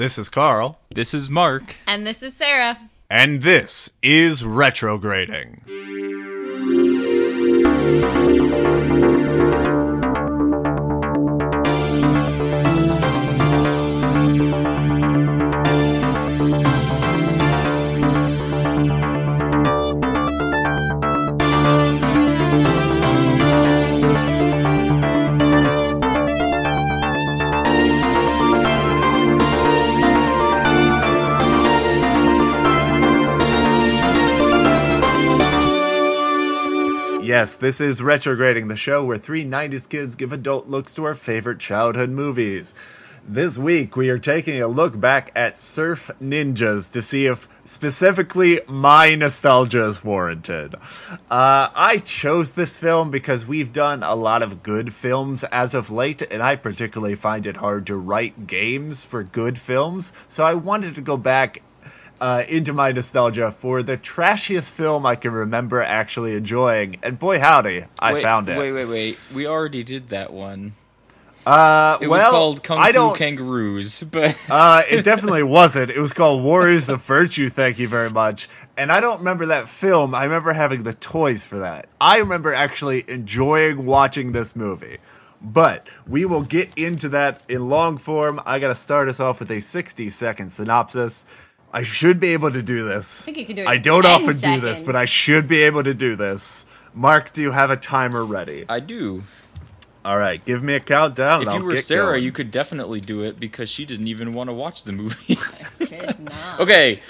This is Carl, This is Mark. And this is Sarah. and this is Retrograding. Yes, this is Retrograding, the show where three 90s kids give adult looks to our favorite childhood movies. This week, we are taking a look back at Surf Ninjas to see if specifically my nostalgia is warranted. Uh, I chose this film because we've done a lot of good films as of late, and I particularly find it hard to write games for good films, so I wanted to go back uh, into my nostalgia for the trashiest film I can remember actually enjoying, and boy howdy, I wait, found it. Wait, wait, wait. We already did that one. Uh, It well, was called Kung I Fu. Kangaroos, but uh, it definitely wasn't. It was called Warriors of Virtue. Thank you very much. And I don't remember that film. I remember having the toys for that. I remember actually enjoying watching this movie. But we will get into that in long form. I got to start us off with a 60 second synopsis. I should be able to do this. I think you can do it. I don't 10 often do this, but I should be able to do this. Mark, do you have a timer ready? I do. All right, give me a countdown. If and you I'll were get Sarah, going. you could definitely do it because she didn't even want to watch the movie. Could not. okay,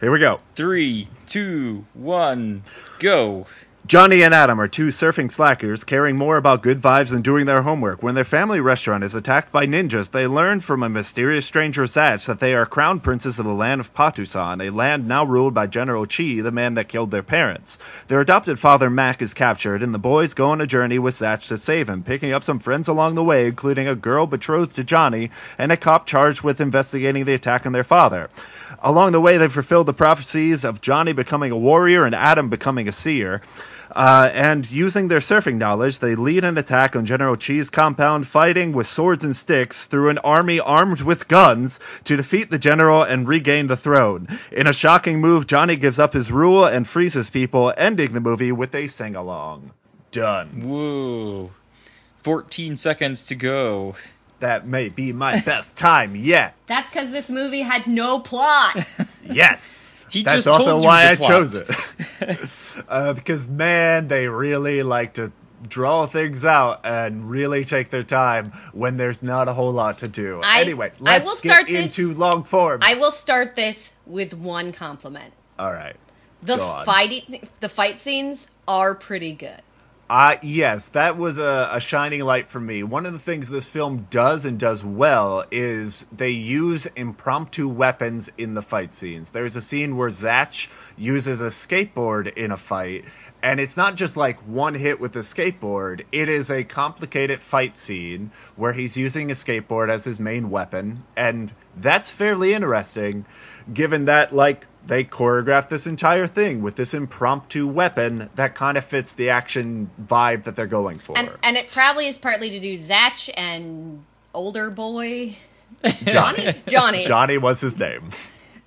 Here we go. three, two, one, go. Johnny and Adam are two surfing slackers caring more about good vibes than doing their homework. When their family restaurant is attacked by ninjas, they learn from a mysterious stranger Zatch that they are crown princes of the land of Patusan, a land now ruled by General Chi, the man that killed their parents. Their adopted father Mac is captured, and the boys go on a journey with Zatch to save him, picking up some friends along the way, including a girl betrothed to Johnny and a cop charged with investigating the attack on their father. Along the way, they fulfill the prophecies of Johnny becoming a warrior and Adam becoming a seer. Uh, and using their surfing knowledge, they lead an attack on General Chi's compound, fighting with swords and sticks through an army armed with guns to defeat the general and regain the throne. In a shocking move, Johnny gives up his rule and frees his people, ending the movie with a sing along. Done. Whoa. 14 seconds to go. That may be my best time yet. That's because this movie had no plot. Yes. He That's just also told you why the I plot. chose it. uh, because man, they really like to draw things out and really take their time when there's not a whole lot to do. I- anyway, let's will get start this- into long form. I will start this with one compliment. All right. The fighting, the fight scenes are pretty good. Uh, yes, that was a, a shining light for me. One of the things this film does and does well is they use impromptu weapons in the fight scenes. There's a scene where Zatch uses a skateboard in a fight, and it's not just like one hit with the skateboard, it is a complicated fight scene where he's using a skateboard as his main weapon, and that's fairly interesting given that, like, they choreographed this entire thing with this impromptu weapon that kind of fits the action vibe that they're going for. And and it probably is partly to do Zatch and older boy Johnny. Johnny Johnny was his name.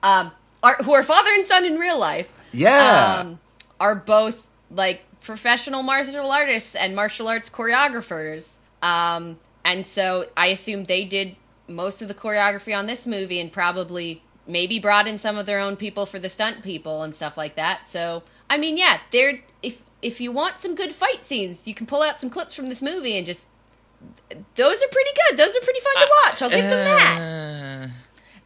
um are who are father and son in real life. Yeah. Um are both like professional martial artists and martial arts choreographers. Um and so I assume they did most of the choreography on this movie and probably maybe brought in some of their own people for the stunt people and stuff like that. So I mean, yeah, they're if if you want some good fight scenes, you can pull out some clips from this movie and just those are pretty good. Those are pretty fun to watch. I'll give them that. Uh,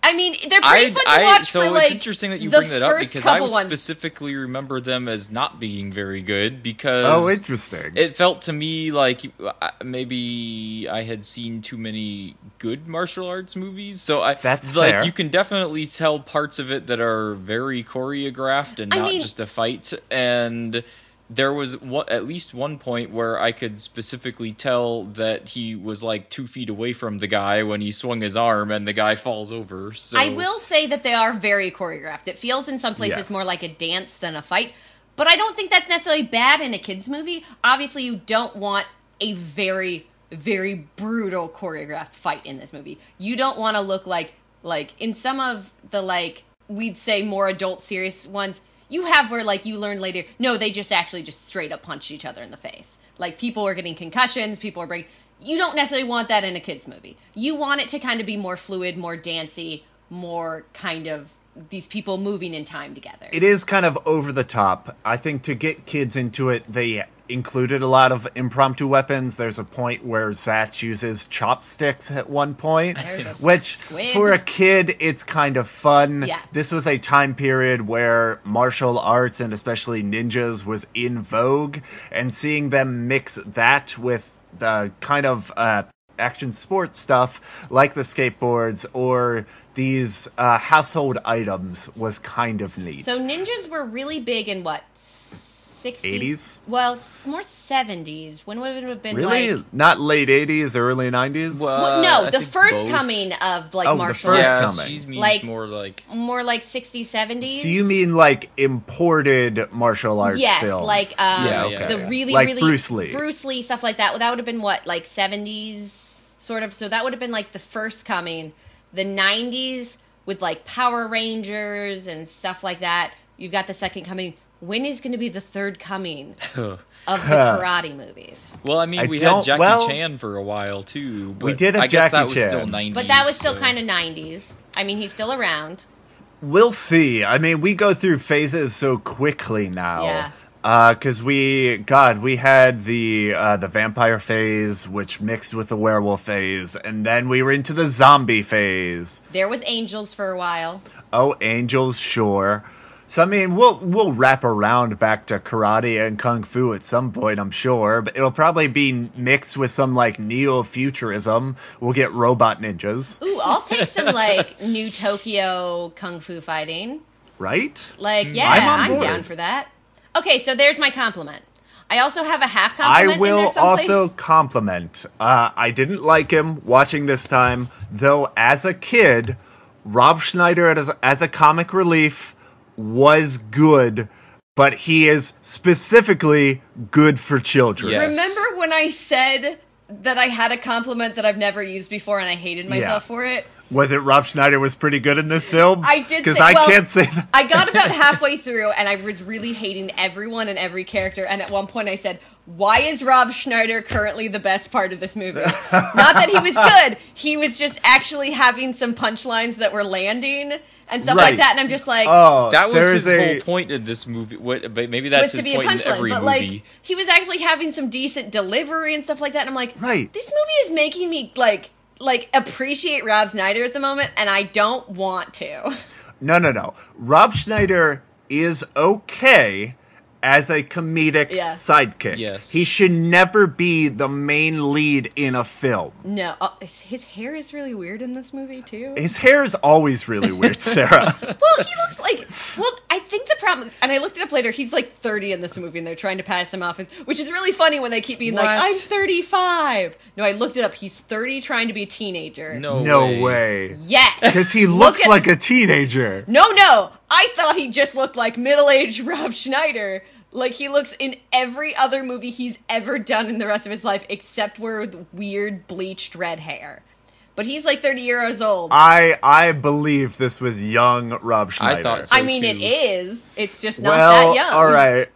I mean, they're pretty I, fun to I, watch so for like it's interesting that you bring that up because I couple ones. specifically remember them as not being very good because oh, interesting. it felt to me like uh, maybe I had seen too many good martial arts movies. So I That's like fair. you can definitely tell parts of it that are very choreographed and I not mean- just a fight. And there was one, at least one point where I could specifically tell that he was like two feet away from the guy when he swung his arm and the guy falls over. So I will say that they are very choreographed. It feels in some places Yes. more like a dance than a fight, but I don't think that's necessarily bad in a kids movie. Obviously, you don't want a very very brutal choreographed fight in this movie. You don't want to look like Like in some of the like we'd say more adult serious ones, you have where like you learn later, no, they just actually just straight up punched each other in the face. Like people are getting concussions, people are breaking. You don't necessarily want that in a kids movie. You want it to kind of be more fluid, more dancey, more kind of these people moving in time together. It is kind of over the top. I think to get kids into it, they included a lot of impromptu weapons. There's a point where Zatch uses chopsticks at one point, which squid. for a kid, it's kind of fun. Yeah. This was a time period where martial arts and especially ninjas was in vogue, and seeing them mix that with the kind of uh, action sports stuff like the skateboards or these uh, household items was kind of neat. So ninjas were really big in what? 60s? 80s? Well, more 70s. When would it have been Really? like Not late 80s, early 90s? Well, Well, no, I the first both. coming of like Oh, the martial first arts. yeah, coming. she means Like- more like More like 60s, 70s. so you mean like imported martial arts Yes, films? like um, Yeah, okay. the really, Like really Bruce Lee. Bruce Lee stuff like that. Well, That would have been what, like seventies, sort of. So that would have been like the first coming. The nineties with like Power Rangers and stuff like that. You've got the second coming. When is going to be the third coming of the karate movies? Well, I mean, I we don't- had Jackie well- Chan for a while too. But We did have I guess Jackie that was Chan. still 90s. But that was still so- kind of nineties. I mean, he's still around. We'll see. I mean, we go through phases so quickly now. Yeah. Because we, God, we had the uh, the vampire phase, which mixed with the werewolf phase, and then we were into the zombie phase. There was Angels for a while. Oh, angels, sure. So I mean, we'll we'll wrap around back to karate and kung fu at some point, I'm sure, but it'll probably be mixed with some like neo futurism. We'll get robot ninjas, Ooh, I'll take some like new Tokyo kung fu fighting. right? Like, yeah, I'm I'm, down for that. Okay, so there's my compliment. I also have a half I compliment. in will there also compliment. Uh, I didn't like him watching this time, though. As a kid, Rob Schneider as as a comic relief was good, but he is specifically good for children. Yes. Remember when I said that I had a compliment that I've never used before and I hated myself Yeah. for it? Was it Rob Schneider was pretty good in this film? I did because I well, can't say that. I got about halfway through and I was really hating everyone and every character. And at one point I said, Why is Rob Schneider currently the best part of this movie? Not that he was good, he was just actually having some punchlines that were landing and stuff Right. like that. And I'm just like, Oh, That was there his a, whole point in this movie. What, but maybe was that's to his be a point in punchline, every but movie. like he was actually having some decent delivery and stuff like that. And I'm like, Right. this movie is making me like like appreciate Rob Schneider at the moment, and I don't want to. No, no, no. Rob Schneider is okay as a comedic Yeah. sidekick. Yes. He should never be the main lead in a film. No, uh, his hair is really weird in this movie too. His hair is always really weird, Sarah. Well, he looks like. Well, I think the problem, and I looked it up later. He's like 30 in this movie, and they're trying to pass him off, which is really funny when they keep being like, "I'm 35." No, I looked it up. He's 30, trying to be a teenager. no, no way. way. Yes, Because he Look looks at- like a teenager. No, no. I thought he just looked like middle-aged Rob Schneider. Like he looks in every other movie he's ever done in the rest of his life, except where with weird bleached red hair. But he's like 30 years old. I I believe this was young Rob Schneider. thought so. I mean, it too. is. It's just not well, that young. all right.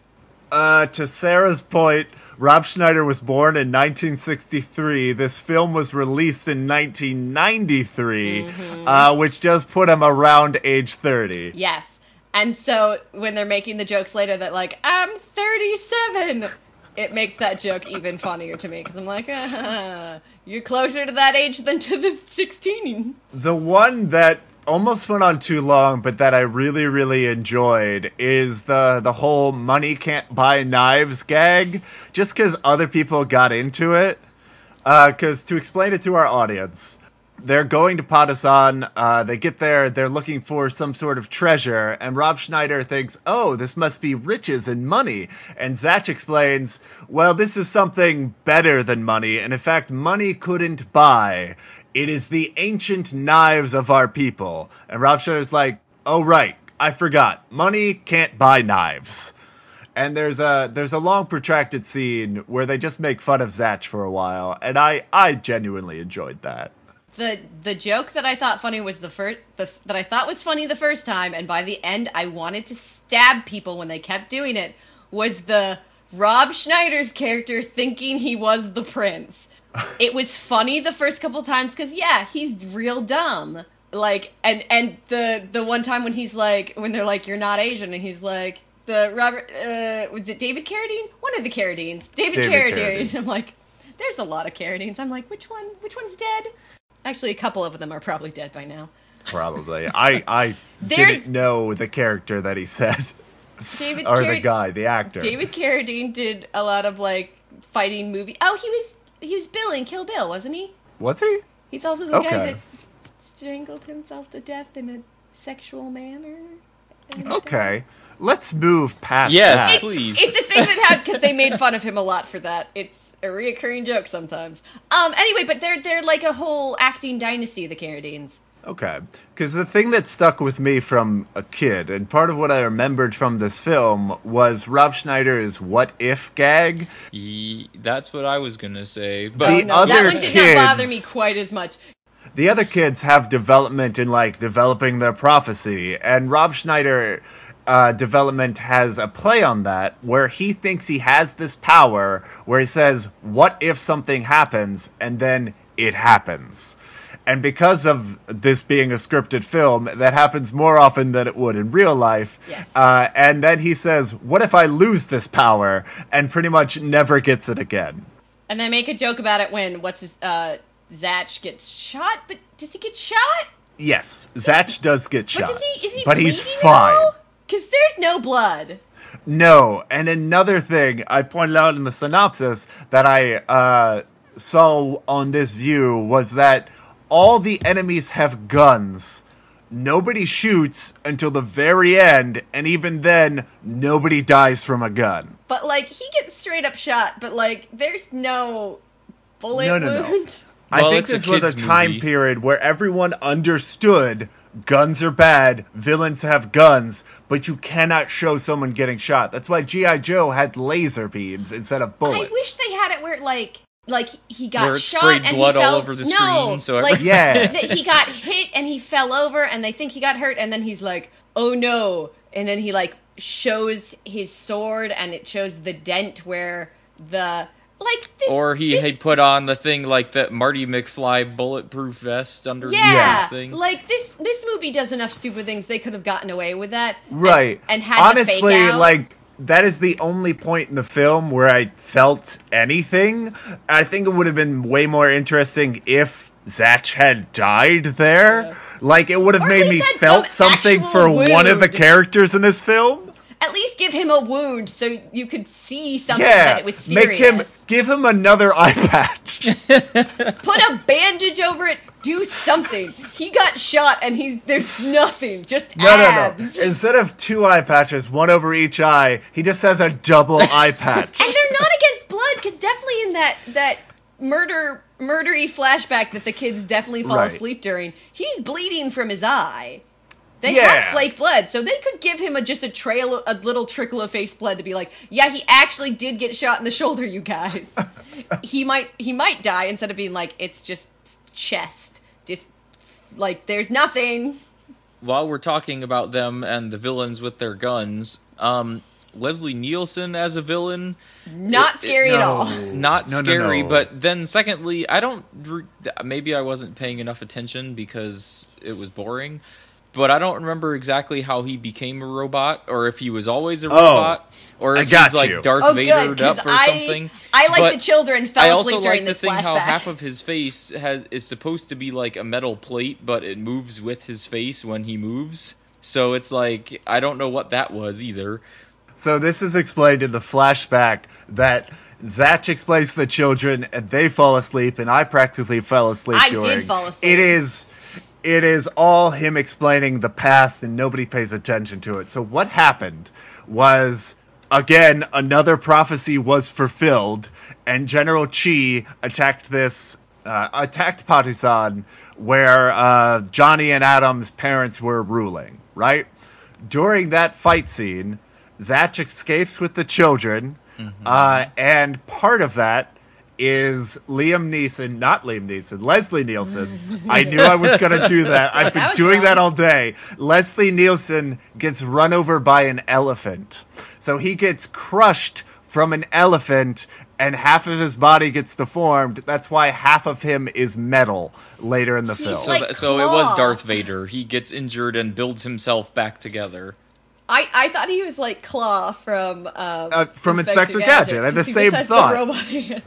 Uh, to Sarah's point, Rob Schneider was born in 1963. This film was released in 1993, Mm-hmm. uh, which does put him around age 30. Yes. And so when they're making the jokes later that like I'm 37, it makes that joke even funnier to me because I'm like, ah, you're closer to that age than to the 16. The one that almost went on too long, but that I really, really enjoyed is the the whole money can't buy knives gag. Just because other people got into it. Because to explain it to our audience, they're going to Padasan. Uh, they get there. They're looking for some sort of treasure, and Rob Schneider thinks, "Oh, this must be riches and money." And Zatch explains, "Well, this is something better than money, and in fact, money couldn't buy. It is the ancient knives of our people." And Rob Schneider's like, "Oh, right, I forgot. Money can't buy knives." And there's a there's a long protracted scene where they just make fun of Zatch for a while, and I I genuinely enjoyed that. The the joke that I thought funny was the first the, that I thought was funny the first time, and by the end I wanted to stab people when they kept doing it. Was the Rob Schneider's character thinking he was the prince? it was funny the first couple times because yeah, he's real dumb. Like and and the the one time when he's like when they're like you're not Asian and he's like the Robert uh was it David Carradine? One of the Carradines. David, David Carradine. Carradine. I'm like there's a lot of Carradines. I'm like which one which one's dead? Actually, a couple of them are probably dead by now. Probably. I I There's- didn't know the character that he said, David or the Carradine. guy, the actor. David Carradine did a lot of like fighting movie. Oh, he was he was Bill in Kill Bill, wasn't he? Was he? He's also the guy Okay. that strangled himself to death in a sexual manner. And, Okay. Let's move past Yes. that. It's, Please. it's a thing that happened because they made fun of him a lot for that. It's a reoccurring joke sometimes. Um. Anyway, but they're they're like a whole acting dynasty, the Carradines. Okay. Because the thing that stuck with me from a kid, and part of what I remembered from this film, was Rob Schneider's what if gag. Ye- that's what I was gonna say. But oh, no, other that one did not bother me quite as much. The other kids have development in like developing their prophecy, and Rob Schneider uh, development has a play on that where he thinks he has this power where he says, What if something happens? And then it happens. And because of this being a scripted film, that happens more often than it would in real life. Yes. Uh, and then he says, What if I lose this power? And pretty much never gets it again. And they make a joke about it when what's his uh Zatch gets shot, but does he get shot? Yes, Zatch does get shot. But does he is he but he's fine. Because there's no blood. No, and another thing I pointed out in the synopsis that I uh, saw on this view was that all the enemies have guns. Nobody shoots until the very end, and even then, nobody dies from a gun. But like he gets straight up shot, but like there's no bullet No, no, no. wound. Well, I think it's a this was a time movie. period where everyone understood guns are bad, villains have guns, but you cannot show someone getting shot. That's why G.I. Joe had laser beams instead of bullets. I wish they had it where like like he got Where it shot sprayed and blood he all over the no, screen, so like every- Yeah. that he got hit and he fell over and they think he got hurt and then he's like oh no and then he like shows his sword and it shows the dent where the like this or he this, had put on the thing like that Marty McFly bulletproof vest under yeah, his thing. like this this movie does enough stupid things they could have gotten away with that Right. and, had honestly, to fake out. like that is the only point in the film where I felt anything. I think it would have been way more interesting if Zatch had died there. Yeah. Like it would have Or made me felt some something actual for one of the characters in this film. At least give him a wound so you could see something Yeah, that it was serious make him give him another eye patch. put a bandage over it do something he got shot and he's there's nothing just No, no, no. abs Instead of two eye patches, one over each eye, he just has a double eye patch. and they're not against blood because definitely in that that murder murdery flashback that the kids definitely fall Right. asleep during he's bleeding from his eye they Yeah. have flake blood so they could give him a just a trail a little trickle of face blood to be like yeah he actually did get shot in the shoulder you guys he might he might die instead of being like it's just chest just like there's nothing While we're talking about them and the villains with their guns, um, Leslie Nielsen as a villain, not It- scary it- at all not No, no, scary. no. But then, secondly, I don't. Maybe I wasn't paying enough attention because it was boring. But I don't remember exactly how he became a robot, or if he was always a oh, robot, or I if got he's like you. Darth Oh, good, Vadered 'cause up or I- something. I like But the children fell I also asleep during like the this thing how half of his face has is supposed to be like a metal plate, but it moves with his face when he moves. So it's like I don't know what that was either. So this is explained in the flashback that Zatch explains to the children and they fall asleep and I practically fell asleep I did during. fall asleep. It is it is all him explaining the past and nobody pays attention to it. So what happened was again another prophecy was fulfilled and General Chi attacked this uh, attacked Patusan where uh, Johnny and Adam's parents were ruling, right? During that fight scene, Zatch escapes with the children, uh, and part of that is Liam Neeson, not Liam Neeson, Leslie Nielsen. I knew I was going to do that. I've been That doing wrong. that all day. Leslie Nielsen gets run over by an elephant. So he gets crushed from an elephant and half of his body gets deformed. That's why half of him is metal later in the film. So, Like that, so it was Darth Vader. He gets injured and builds himself back together. I, I thought he was like Claw from um, Uh, from Inspector Gadget. I had the 'cause he same just has thought. The robot hands.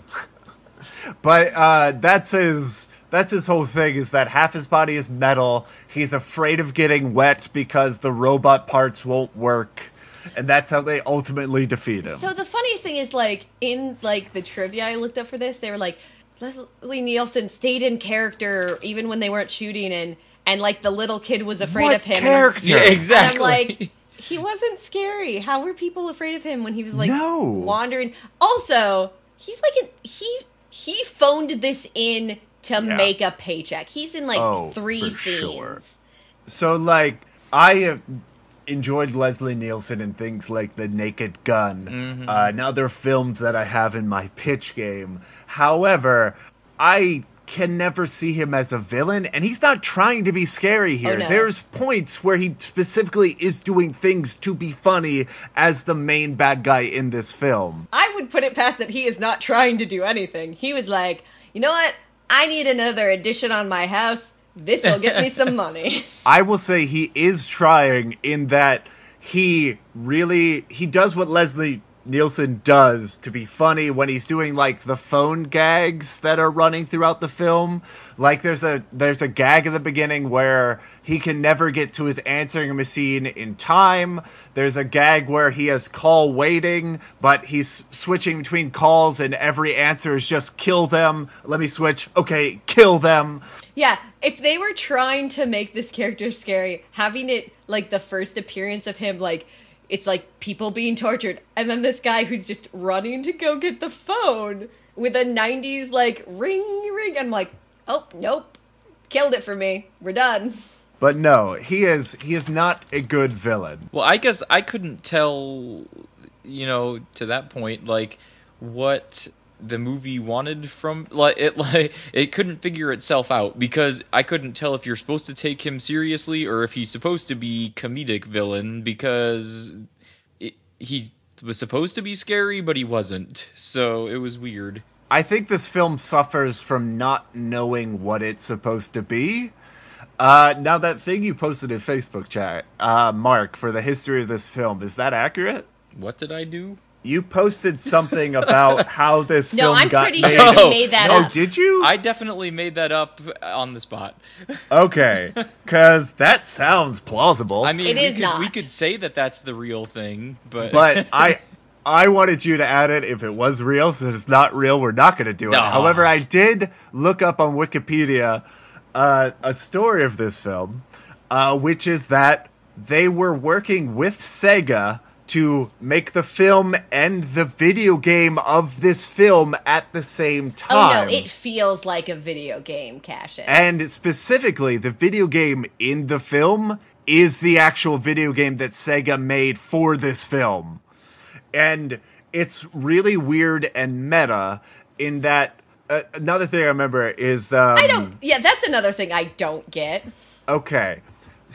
But uh, that's his that's his whole thing is that half his body is metal. He's afraid of getting wet because the robot parts won't work. And that's how they ultimately defeat him. So the funniest thing is like in like the trivia I looked up for this, they were like Leslie Nielsen stayed in character even when they weren't shooting and and like the little kid was afraid what of him. character? Yeah, exactly. And I'm like, he wasn't scary. How were people afraid of him when he was like No. wandering? Also, he's like an he he phoned this in to Yeah. make a paycheck. He's in like Oh, three for scenes. sure. So like I have enjoyed Leslie Nielsen in things like The Naked Gun Mm-hmm. uh, and other films that I have in my pitch game. However, I can never see him as a villain, and he's not trying to be scary oh, here. Oh, no. There's points where he specifically is doing things to be funny as the main bad guy in this film. I would put it past that he is not trying to do anything. He was like, you know what? I need another addition on my house. This will get me some money. I will say he is trying in that he really he does what Leslie Nielsen does to be funny when he's doing like the phone gags that are running throughout the film. Like there's a there's a gag in the beginning where he can never get to his answering machine in time. There's a gag where he has call waiting, but he's switching between calls and every answer is just kill them. Let me switch. Okay, kill them. yeah, if they were trying to make this character scary, having it like the first appearance of him, like it's like people being tortured, and then this guy who's just running to go get the phone with a 90s like ring ring. I'm like, oh, nope. Killed it for me. We're done. But no, he is he is not a good villain. Well, I guess I couldn't tell, you know, to that point, like what the movie wanted from like it like it couldn't figure itself out because I couldn't tell if you're supposed to take him seriously or if he's supposed to be comedic villain because it, he was supposed to be scary but he wasn't. So it was weird. I think this film suffers from not knowing what it's supposed to be. Uh, now that thing you posted in Facebook chat, uh, Mark, for the history of this film, is that accurate? What did I do? You posted something about how this film got No, film I'm got pretty made. sure No, made that up. Oh, up. did you? I definitely made that up on the spot. Okay, because that sounds plausible. I mean, It we is could, not. we could say that that's the real thing, but but I I wanted you to add it if it was real. Since it's not real, we're not going to do it. Aw. However, I did look up on Wikipedia uh, a story of this film, uh, which is that they were working with Sega to make the film and the video game of this film at the same time. Oh no, it feels like a video game cash. And specifically, the video game in the film is the actual video game that Sega made for this film. And it's really weird and meta in that. Uh, another thing I remember is um, I don't. Yeah, that's another thing I don't get. Okay.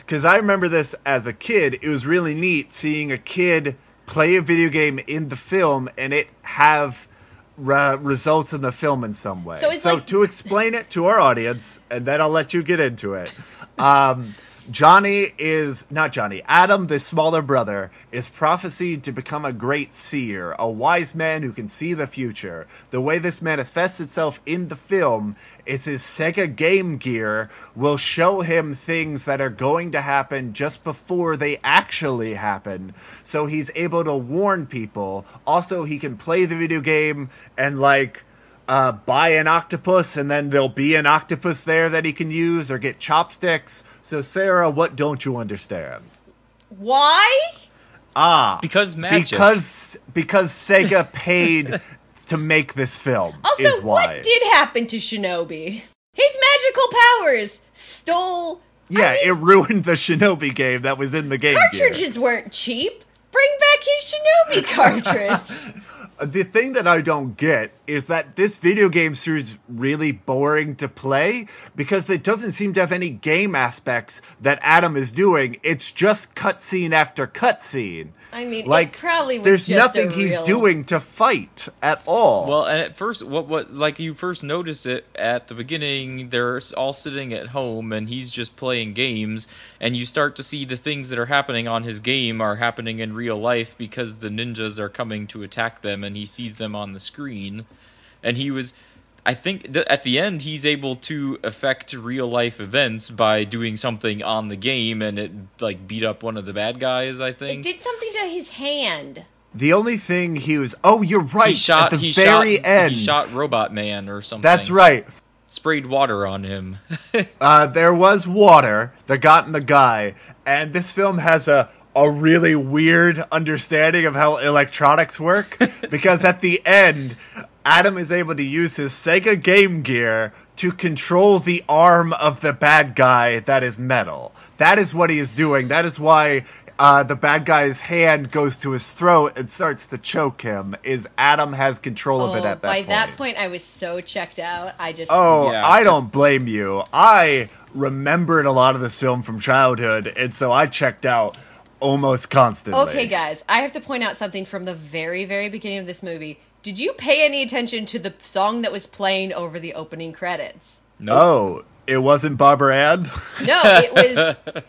Because I remember this as a kid. It was really neat seeing a kid play a video game in the film and it have re- results in the film in some way. So it's like- to explain it to our audience, and then I'll let you get into it. Um, Johnny is not Johnny. Adam, the smaller brother, is prophesied to become a great seer, a wise man who can see the future. The way this manifests itself in the film is his Sega Game Gear will show him things that are going to happen just before they actually happen. So he's able to warn people. Also, he can play the video game and like uh, buy an octopus and then there'll be an octopus there that he can use or get chopsticks. So, Sarah, what don't you understand? Why? Ah, because magic. because because Sega paid to make this film Also, is why. what did happen to Shinobi? His magical powers stole. yeah, I mean, it ruined the Shinobi game that was in the game. Gear. cartridges weren't cheap. Bring back his Shinobi cartridge. The thing that I don't get is that this video game series really boring to play because it doesn't seem to have any game aspects that Adam is doing. It's just cutscene after cutscene. I mean, it like probably was there's just nothing a he's doing to fight at all. Well, and at first, what what like you first notice it at the beginning, they're all sitting at home, and he's just playing games, and you start to see the things that are happening on his game are happening in real life because the ninjas are coming to attack them, and he sees them on the screen, and he was. I think th- at the end he's able to affect real life events by doing something on the game, and it like beat up one of the bad guys. I think. It think did something to his hand. the only thing he was oh, you're right. he shot at the he very shot, end. He shot Robot Man or something. That's right. sprayed water on him. Uh, there was water that got in the guy, and this film has a a really weird understanding of how electronics work because at the end, Adam is able to use his Sega Game Gear to control the arm of the bad guy that is metal. That is what he is doing. That is why. Uh, the bad guy's hand goes to his throat and starts to choke him. Is Adam has control of it Oh, at that by point? that point, I was so checked out. I just Oh, Yeah. I don't blame you. I remembered a lot of this film from childhood, and so I checked out almost constantly. Okay, guys, I have to point out something from the very, very beginning of this movie. Did you pay any attention to the song that was playing over the opening credits? Nope. Oh, it wasn't Barbara Ann? No, it was.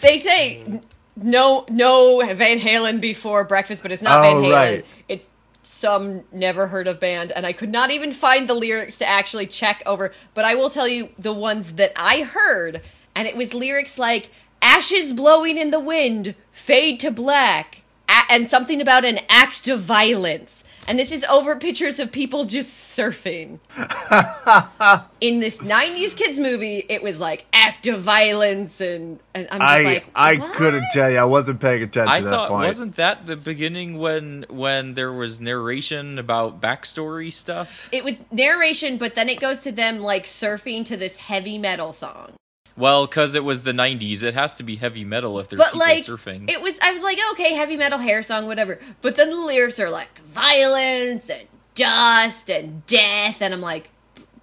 they say no, no Van Halen before breakfast, but it's not Van Oh, Halen. right. It's some never heard of band, and I could not even find the lyrics to actually check over. But I will tell you the ones that I heard, and it was lyrics like "ashes blowing in the wind, fade to black," a- and something about an act of violence. And this is over pictures of people just surfing in this 90s kids movie it was like act of violence and, and i'm just I like I what? couldn't tell you. I wasn't paying attention I at that thought point. wasn't that the beginning when when there was narration about backstory stuff? it was narration but then it goes to them like surfing to this heavy metal song Well, because it was the '90s, it has to be heavy metal if there's but people like surfing. it was i was like okay heavy metal hair song whatever but then the lyrics are like violence and dust and death and i'm like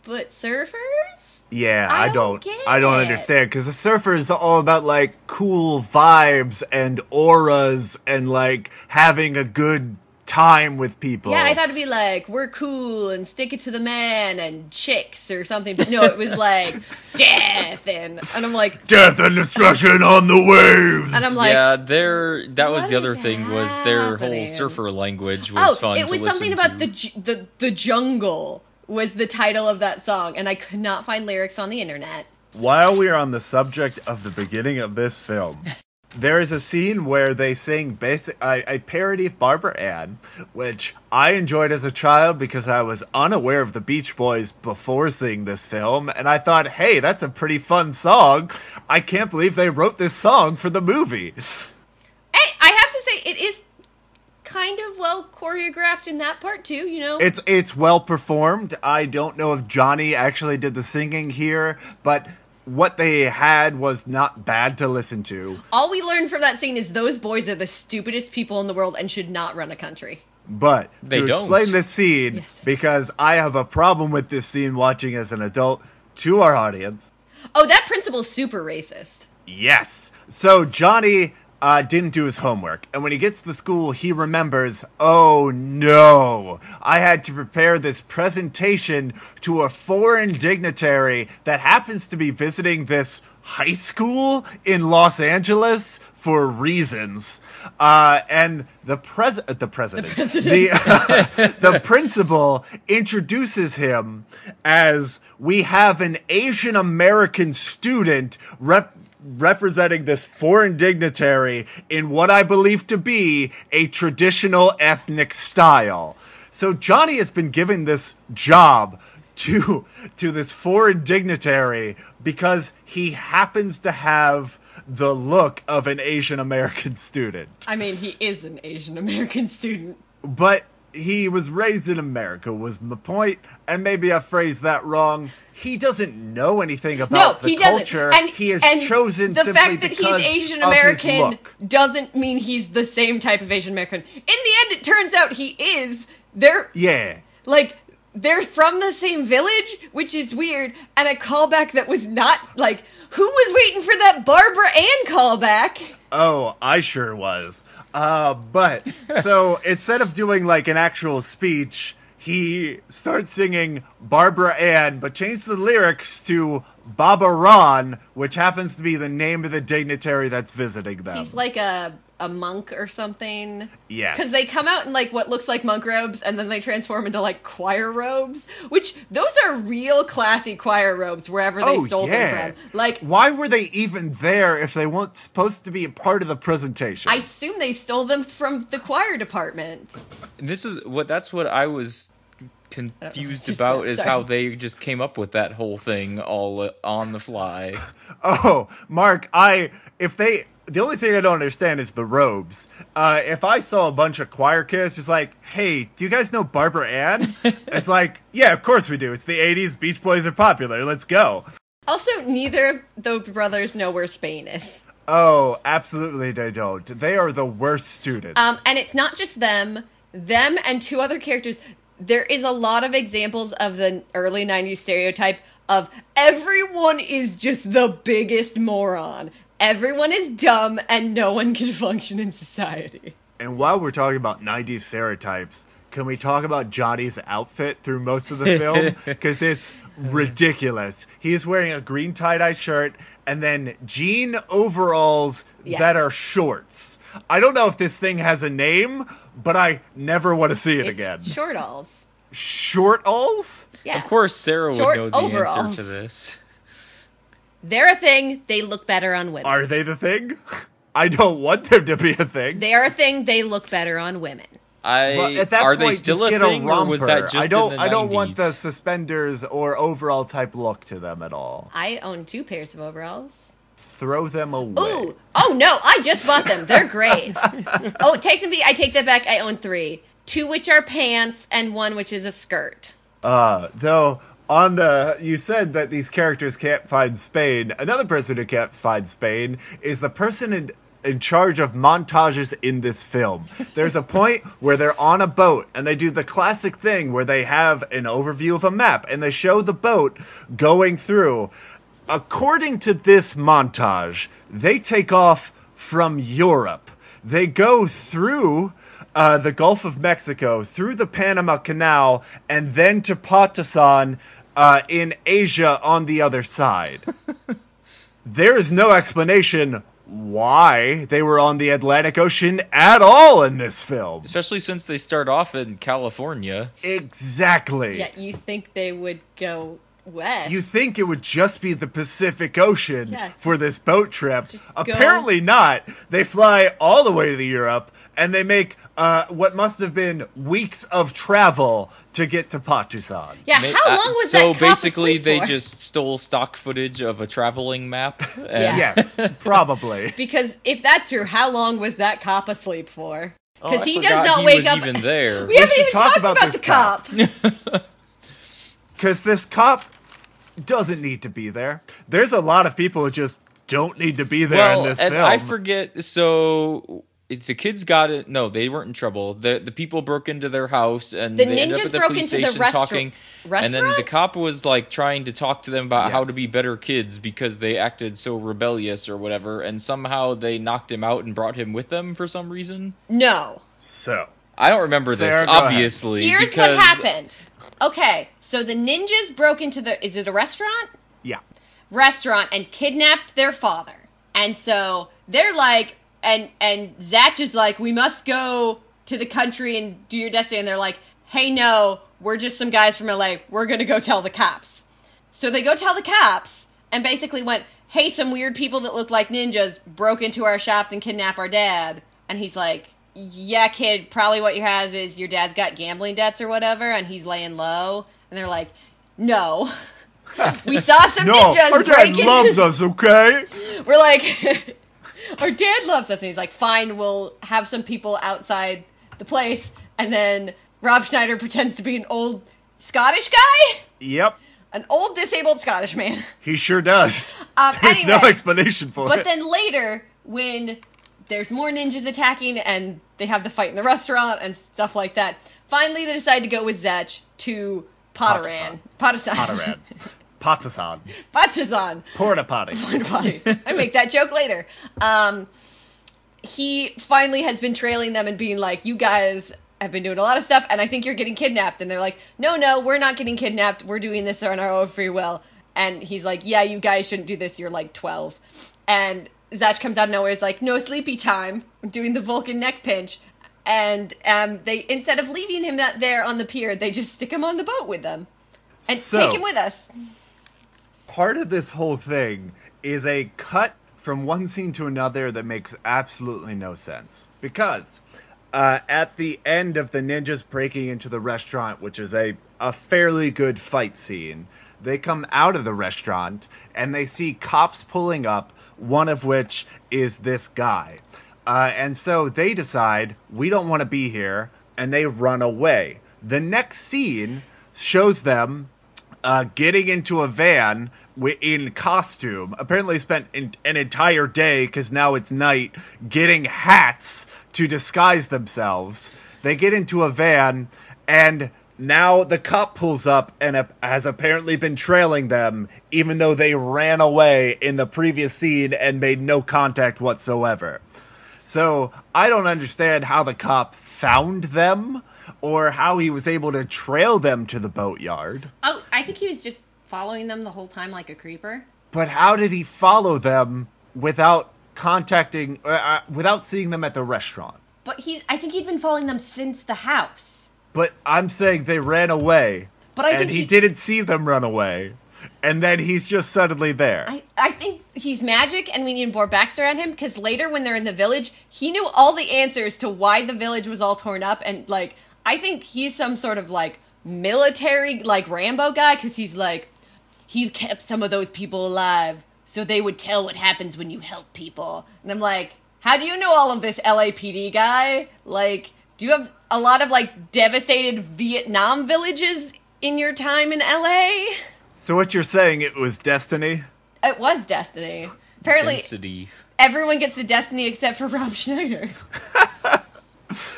but surfers yeah, I I, don't don't. get I don't it. understand because the surfer is all about like cool vibes and auras and like having a good time with people. yeah i thought it'd be like we're cool and stick it to the man and chicks or something but no it was like death and and i'm like death and destruction on the waves. and i'm like yeah, their that was the other is thing was their whole surfer language was oh, fun. it was to something about to. the the the jungle was the title of that song, and I could not find lyrics on the internet. While we are on the subject of the beginning of this film, there is a scene where they sing basic a, a parody of Barbara Ann, which I enjoyed as a child because I was unaware of the Beach Boys before seeing this film, and I thought, hey, that's a pretty fun song. I can't believe they wrote this song for the movie. Hey, I have to say, it is kind of well choreographed in that part too. You know, It's it's well performed. I don't know if Johnny actually did the singing here, but what they had was not bad to listen to. all we learned from that scene is those boys are the stupidest people in the world and should not run a country. But They to don't. explain this scene, Yes. because I have a problem with this scene watching as an adult to our audience. Oh, that principal's super racist. Yes. So Johnny uh, didn't do his homework, and when he gets to school, he remembers, oh no, I had to prepare this presentation to a foreign dignitary that happens to be visiting this high school in Los Angeles for reasons. Uh, and the pres uh, the president, the the principal introduces him as we have an Asian American student rep- representing this foreign dignitary in what I believe to be a traditional ethnic style. So Johnny has been given this job to to this foreign dignitary because he happens to have the look of an Asian American student. I mean, he is an Asian American student. But he was raised in America was my point, and maybe I phrased that wrong. He doesn't know anything No, about the he doesn't. culture. And he is and chosen the simply fact that because he's Asian American doesn't mean he's the same type of Asian American. In the end, it turns out he is they're Yeah. like they're from the same village, which is weird, and a callback that was not like who was waiting for that Barbara Ann callback? Oh, I sure was. Uh, but so instead of doing like an actual speech, he starts singing Barbara Ann, but changed the lyrics to Baba Ron, which happens to be the name of the dignitary that's visiting them. He's like a a monk or something. Yes. Because they come out in like what looks like monk robes and then they transform into like choir robes, which those are real classy choir robes wherever they oh stole yeah. them from. Like, why were they even there if they weren't supposed to be a part of the presentation? I assume they stole them from the choir department. And this is what that's what I was confused about is how they just came up with that whole thing all uh, on the fly. Oh, Mark, I if they the only thing I don't understand is the robes. Uh, if I saw a bunch of choir kids just like, hey, do you guys know Barbara Ann? it's like, yeah, of course we do. It's the '80s. Beach Boys are popular. Let's go. Also, neither of the brothers know where Spain is. Oh, absolutely, they don't. They are the worst students. Um, and it's not just them, them and two other characters. There is a lot of examples of the early 90s stereotype of everyone is just the biggest moron. Everyone is dumb and no one can function in society. and while we're talking about '90s stereotypes, can we talk about Johnny's outfit through most of the film? Because it's ridiculous. He's wearing a green tie dye shirt and then jean overalls Yes. that are shorts. I don't know if this thing has a name, but I never want to see it It's again. short alls. Short alls? Yeah. Of course, Sarah Short would know the overalls. answer to this. They're a thing. They look better on women. Are they the thing? I don't want them to be a thing. they are a thing. They look better on women. I Well, at that are point, they still just a get a or was romper. that just I don't. in the I don't want the suspenders or overall type look to them at all. I own two pairs of overalls. Throw them away. Ooh, oh no, I just bought them. They're great. oh, technically, I take that back. I own three. Two which are pants, and one which is a skirt. Uh, though on the you said that these characters can't find Spain. Another person who can't find Spain is the person in in charge of montages in this film. There's a point where they're on a boat and they do the classic thing where they have an overview of a map and they show the boat going through. According to this montage, they take off from Europe. They go through uh, the Gulf of Mexico, through the Panama Canal, and then to Patasan uh, in Asia on the other side. there is no explanation why they were on the Atlantic Ocean at all in this film. Especially since they start off in California. Exactly. Yeah, you think they would go west? You think it would just be the Pacific Ocean Yeah, for this boat trip. just go- Apparently not. They fly all the way to Europe and they make uh, what must have been weeks of travel to get to Patusan. Yeah, how uh, long was so that? cop basically they for? just stole stock footage of a traveling map and Yeah. Yes, probably. because if that's true, how long was that cop asleep for? Oh, Because I he does not he wake was up. even there. We haven't even talk talked about about, this the cop. Because this cop doesn't need to be there. There's a lot of people who just don't need to be there well, in this and film. I forget. So if the kids got it. No, they weren't in trouble. The the people broke into their house and The they ended up ninjas at the broke police into the station restau- talking. And then the cop was like trying to talk to them about how to be better kids because they acted so rebellious or whatever. And somehow they knocked him out and brought him with them for some reason. No. so, I don't remember this, Sarah, go ahead. obviously. Here's because what happened. Okay, so the ninjas broke into the is it a restaurant? yeah. Restaurant and kidnapped their father. And so they're like and and Zatch is like, We must go to the country and do your destiny and they're like, Hey no, we're just some guys from LA. We're gonna go tell the cops. So they go tell the cops and basically went, Hey, some weird people that look like ninjas broke into our shop and kidnapped our dad. And he's like, Yeah, kid, probably what you have is your dad's got gambling debts or whatever, and he's laying low. And they're like, No. we saw some No, ninjas our dad into loves us, okay? we're like, our dad loves us. And he's like, fine, we'll have some people outside the place. And then Rob Schneider pretends to be an old Scottish guy, Yep, an old disabled Scottish man. he sure does. Um, There's no explanation for But it. But then later, when there's more ninjas attacking and they have the fight in the restaurant and stuff like that, finally they decide to go with Zatch to Potteran. Potasan. Potteran. Patasan. Patazan. Porta potty. Potty. I make that joke later. Um, he finally has been trailing them and being like, "You guys have been doing a lot of stuff, and I think you're getting kidnapped." And they're like, "No, no, we're not getting kidnapped. We're doing this on our own free will." And he's like, "Yeah, you guys shouldn't do this. You're like 12." And Zach comes out of nowhere. Is like, "No sleepy time. I'm doing the Vulcan neck pinch." And um, they instead of leaving him that there on the pier, they just stick him on the boat with them and So- take him with us. part of this whole thing is a cut from one scene to another that makes absolutely no sense. Because uh, at the end of the ninjas breaking into the restaurant, which is a, a fairly good fight scene, they come out of the restaurant and they see cops pulling up, one of which is this guy. Uh, and so they decide, we don't want to be here, and they run away. The next scene shows them uh, getting into a van in costume. Apparently, spent in, an entire day because now it's night getting hats to disguise themselves. They get into a van, and now the cop pulls up and has apparently been trailing them, even though they ran away in the previous scene and made no contact whatsoever. So I don't understand how the cop found them or how he was able to trail them to the boatyard. Oh, I think he was just following them the whole time like a creeper. But how did he follow them without contacting, uh, uh, without seeing them at the restaurant? But he, I think he'd been following them since the house. But I'm saying they ran away. But I and think he, he- didn't see them run away. And then he's just suddenly there. I, I think he's magic, and we need more backstory on him because later when they're in the village, he knew all the answers to why the village was all torn up, and like I think he's some sort of like military like Rambo guy because he's like he kept some of those people alive so they would tell what happens when you help people, and I'm like, how do you know all of this, LAPD guy? Like, do you have a lot of like devastated Vietnam villages in your time in LA? so what you're saying, it was destiny? It was Destiny. Apparently, Density. everyone gets to Destiny except for Rob Schneider.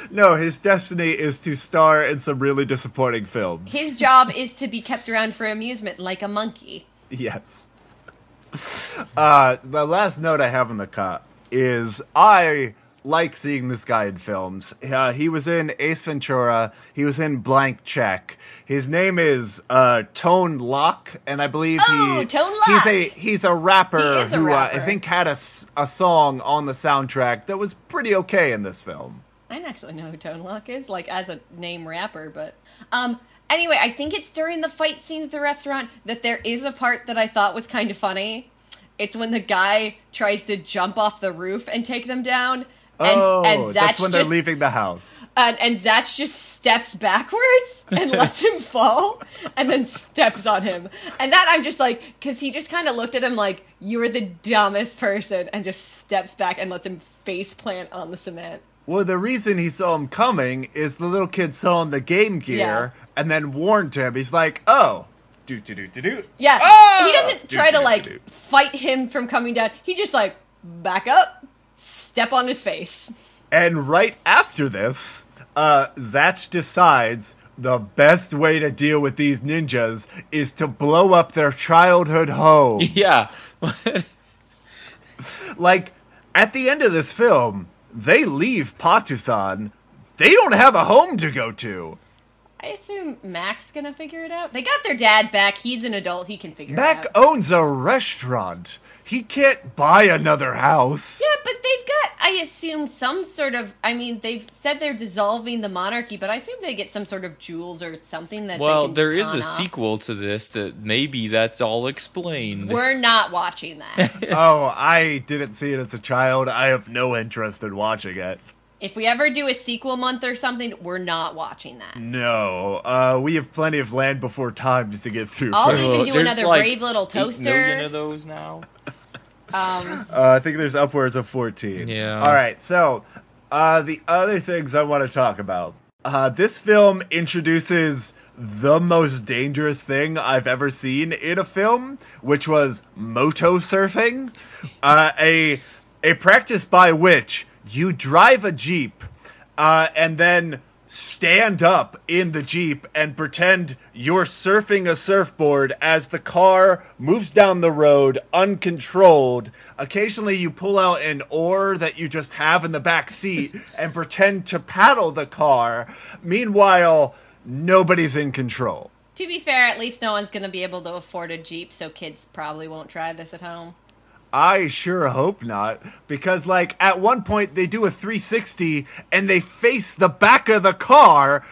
No, his destiny is to star in some really disappointing films. His job is to be kept around for amusement like a monkey. Yes. Uh, the last note I have on the cut is I like seeing this guy in films. Uh, he was in Ace Ventura. He was in Blank Check. His name is uh, Tone Loc, and I believe Oh, he Tone he's a he's a rapper a who Uh, I think had a, a song on the soundtrack that was pretty okay in this film. I don't actually know who Tone Loc is, like as a name rapper, but um anyway, I think it's during the fight scene at the restaurant that there is a part that I thought was kind of funny. It's when the guy tries to jump off the roof and take them down. And, oh, and that's when they're just, leaving the house. And, and Zach just steps backwards and lets him fall and then steps on him. And that I'm just like, because he just kind of looked at him like, you're the dumbest person, and just steps back and lets him face plant on the cement. Well, the reason he saw him coming is the little kid saw him the Game Gear Yeah. and then warned him. He's like, "Oh, do do do do do." Yeah, Ah! he doesn't try to like fight him from coming down. He just like back up, step on his face. And right after this, uh, Zatch decides the best way to deal with these ninjas is to blow up their childhood home. Yeah. like at the end of this film, they leave Patusan. They don't have a home to go to. I assume Mac's gonna figure it out. They got their dad back. He's an adult. He can figure Mac it out. Mac owns a restaurant. He can't buy another house. Yeah, but they've got, I assume, some sort of. I mean, they've said they're dissolving the monarchy, but I assume they get some sort of jewels or something that. Well, they can there is a off. sequel to this that maybe that's all explained. We're not watching that. oh, I didn't see it as a child. I have no interest in watching it. If we ever do a sequel month or something, we're not watching that. No, uh, we have plenty of land before times to get through. All first. we can do another like brave little 8 toaster. million of those now. Um, Uh, I think there's upwards of 14. Yeah. All right, so uh, the other things I want to talk about. Uh, this film introduces the most dangerous thing I've ever seen in a film, which was moto surfing, uh, a a practice by which you drive a jeep uh, and then stand up in the Jeep and pretend you're surfing a surfboard as the car moves down the road uncontrolled. Occasionally, you pull out an oar that you just have in the back seat and pretend to paddle the car. Meanwhile, nobody's in control. To be fair, at least no one's going to be able to afford a Jeep, so kids probably won't try this at home. I sure hope not. Because, like, at one point they do a 360 and they face the back of the car.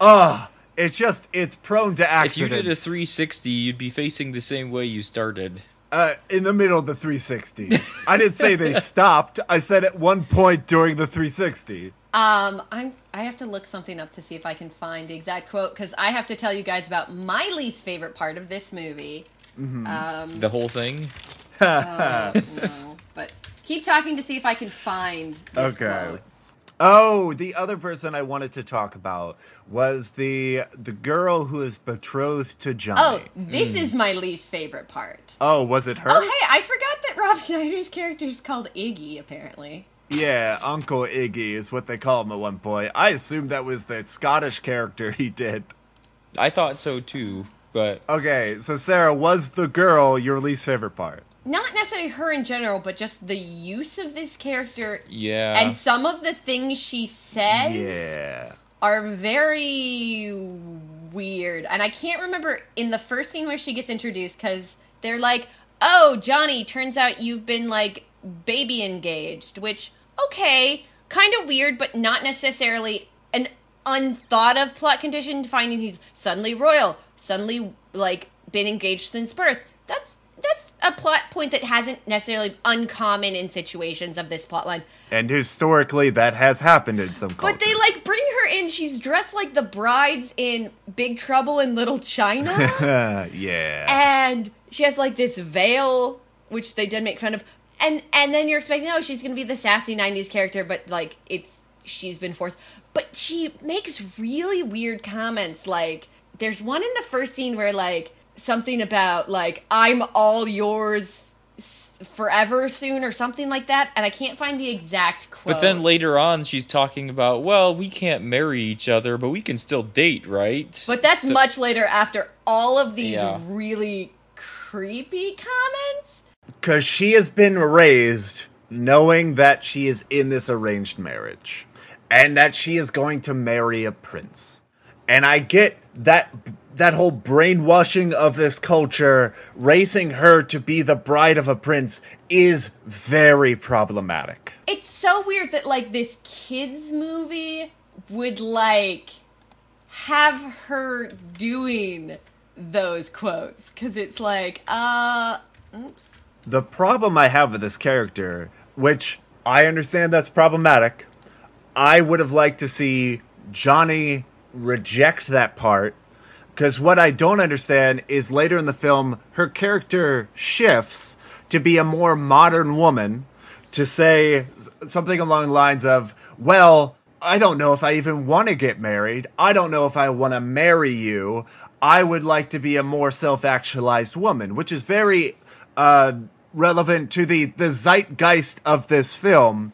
Ugh. It's just, it's prone to accidents. If you did a 360, you'd be facing the same way you started. Uh, in the middle of the 360. I didn't say they stopped. I said at one point during the 360. Um, I'm. I have to look something up to see if I can find the exact quote because I have to tell you guys about my least favorite part of this movie. Um, The whole thing? Oh, no, but keep talking to see if I can find this Okay. quote. Oh, the other person I wanted to talk about was the the girl who is betrothed to Johnny. Oh, Johnny. this hmm. is my least favorite part. Oh, was it her? Oh, hey, I forgot that Rob Schneider's character is called Iggy. Apparently, Yeah, Uncle Iggy is what they call him at one point. I assumed that was the Scottish character he did. I thought so too, but Okay, so Sarah, was the girl your least favorite part? Not necessarily her in general, but just the use of this character yeah. and some of the things she says. Yeah. are very weird. And I can't remember in the first scene where she gets introduced because they're like, oh, Johnny, turns out you've been like baby engaged, which, okay, kind of weird, but not necessarily an unthought of plot condition, finding he's suddenly royal, suddenly like been engaged since birth. That's that's a plot point that hasn't necessarily uncommon in situations of this plotline. And historically, that has happened in some cultures. But they like bring her in. She's dressed like the brides in Big Trouble in Little China, yeah. and she has like this veil, which they did make fun of. And and then you're expecting, oh, she's gonna be the sassy '90s character, but like it's she's been forced. But she makes really weird comments. Like there's one in the first scene where like something about like I'm all yours forever soon or something like that, and I can't find the exact quote. but then later on, she's talking about, well, we can't marry each other, but we can still date, right? But that's So- much later after all of these Yeah. really creepy comments. Because she has been raised knowing that she is in this arranged marriage and that she is going to marry a prince. And I get that that whole brainwashing of this culture, raising her to be the bride of a prince, is very problematic. It's so weird that like this kids movie would like have her doing those quotes cuz it's like uh oops. The problem I have with this character, which I understand that's problematic, I would have liked to see Johnny reject that part. Because what I don't understand is later in the film, her character shifts to be a more modern woman, to say something along the lines of, Well, I don't know if I even want to get married. I don't know if I want to marry you. I would like to be a more self actualized woman, which is very uh, relevant to the, the zeitgeist of this film.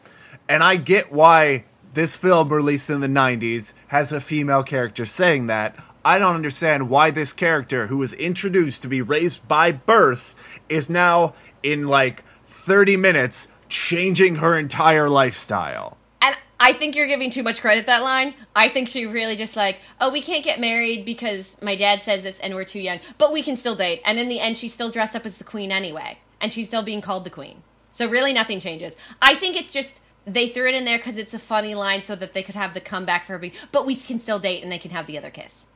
And I get why this film, released in the 90s, has a female character saying that. I don't understand why this character, who was introduced to be raised by birth, is now in like 30 minutes changing her entire lifestyle. And I think you're giving too much credit that line. I think she really just like, oh, we can't get married because my dad says this and we're too young, but we can still date. And in the end, she's still dressed up as the queen anyway, and she's still being called the queen. So really, nothing changes. I think it's just they threw it in there because it's a funny line so that they could have the comeback for her but we can still date and they can have the other kiss.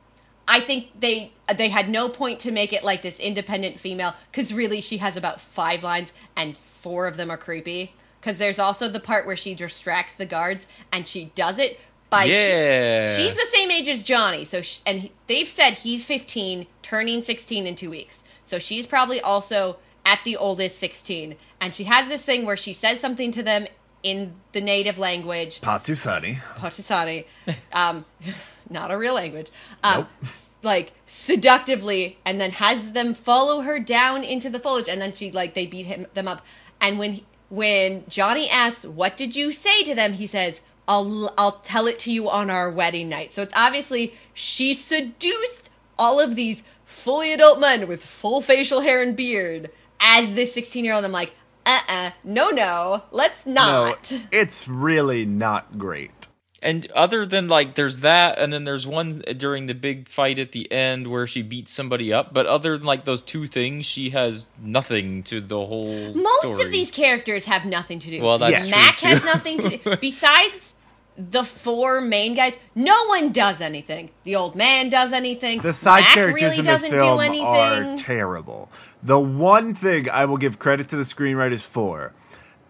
I think they they had no point to make it like this independent female because really she has about five lines and four of them are creepy. Because there's also the part where she distracts the guards and she does it by Yeah. she's, she's the same age as Johnny. So sh and he, they've said he's 15, turning 16 in two weeks. So she's probably also at the oldest 16, and she has this thing where she says something to them in the native language. Patusani. Pochisani, um, not a real language, um, s- like seductively, and then has them follow her down into the foliage, and then she like they beat him them up, and when he, when Johnny asks, "What did you say to them?" he says, I'll I'll tell it to you on our wedding night. So it's obviously she seduced all of these fully adult men with full facial hair and beard as this 16 year old. I'm like, uh uh no, no, let's not. No, it's really not great. And other than like, there's that, and then there's one during the big fight at the end where she beats somebody up. But other than like those two things, she has nothing to the whole. Most story. of these characters have nothing to do. Well, that's Yes. Mac has nothing to do. Besides the four main guys, no one does anything. The old man does anything. The side Mac characters really in this doesn't film do anything. are terrible. The one thing I will give credit to the screenwriters for,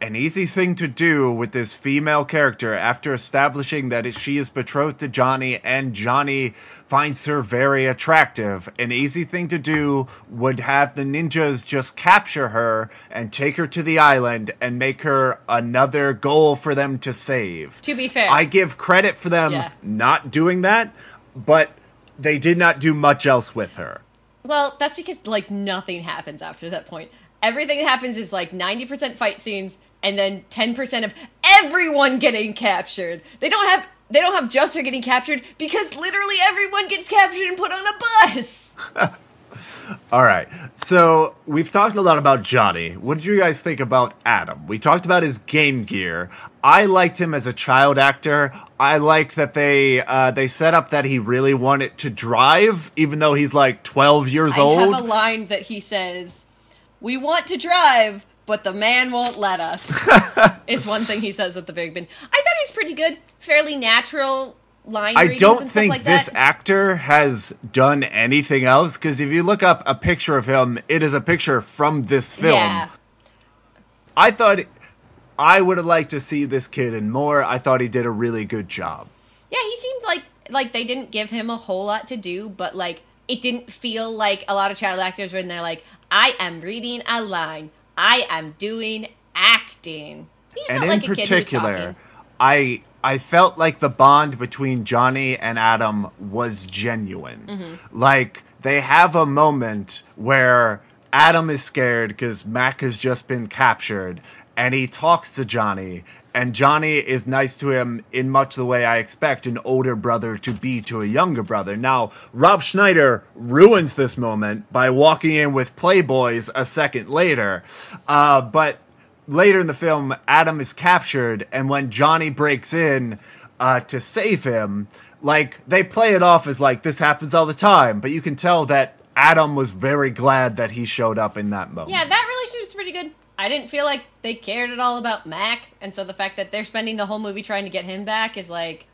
an easy thing to do with this female character after establishing that she is betrothed to Johnny and Johnny finds her very attractive. An easy thing to do would have the ninjas just capture her and take her to the island and make her another goal for them to save. To be fair. I give credit for them Yeah. not doing that, but they did not do much else with her. Well, that's because like nothing happens after that point. Everything that happens is like 90% fight scenes and then 10% of everyone getting captured. They don't have they don't have just her getting captured because literally everyone gets captured and put on a bus. All right. So we've talked a lot about Johnny. What did you guys think about Adam? We talked about his game gear. I liked him as a child actor. I liked that they uh, they set up that he really wanted to drive, even though he's like twelve years I old. have a line that he says, "We want to drive, but the man won't let us." it's one thing he says at the very beginning. I thought he was pretty good, fairly natural line I don't and stuff think like this actor has done anything else because if you look up a picture of him, it is a picture from this film. Yeah. I thought I would have liked to see this kid in more. I thought he did a really good job. Yeah, he seemed like like they didn't give him a whole lot to do, but like it didn't feel like a lot of child actors when they're like, "I am reading a line, I am doing acting." He just and in like a kid who particular. I I felt like the bond between Johnny and Adam was genuine. Mm-hmm. Like they have a moment where Adam is scared because Mac has just been captured, and he talks to Johnny. And Johnny is nice to him in much the way I expect an older brother to be to a younger brother. Now, Rob Schneider ruins this moment by walking in with Playboys a second later. Uh, but later in the film, Adam is captured, and when Johnny breaks in uh, to save him, like they play it off as like this happens all the time, but you can tell that Adam was very glad that he showed up in that moment. Yeah, that relationship is pretty good. I didn't feel like they cared at all about Mac, and so the fact that they're spending the whole movie trying to get him back is like,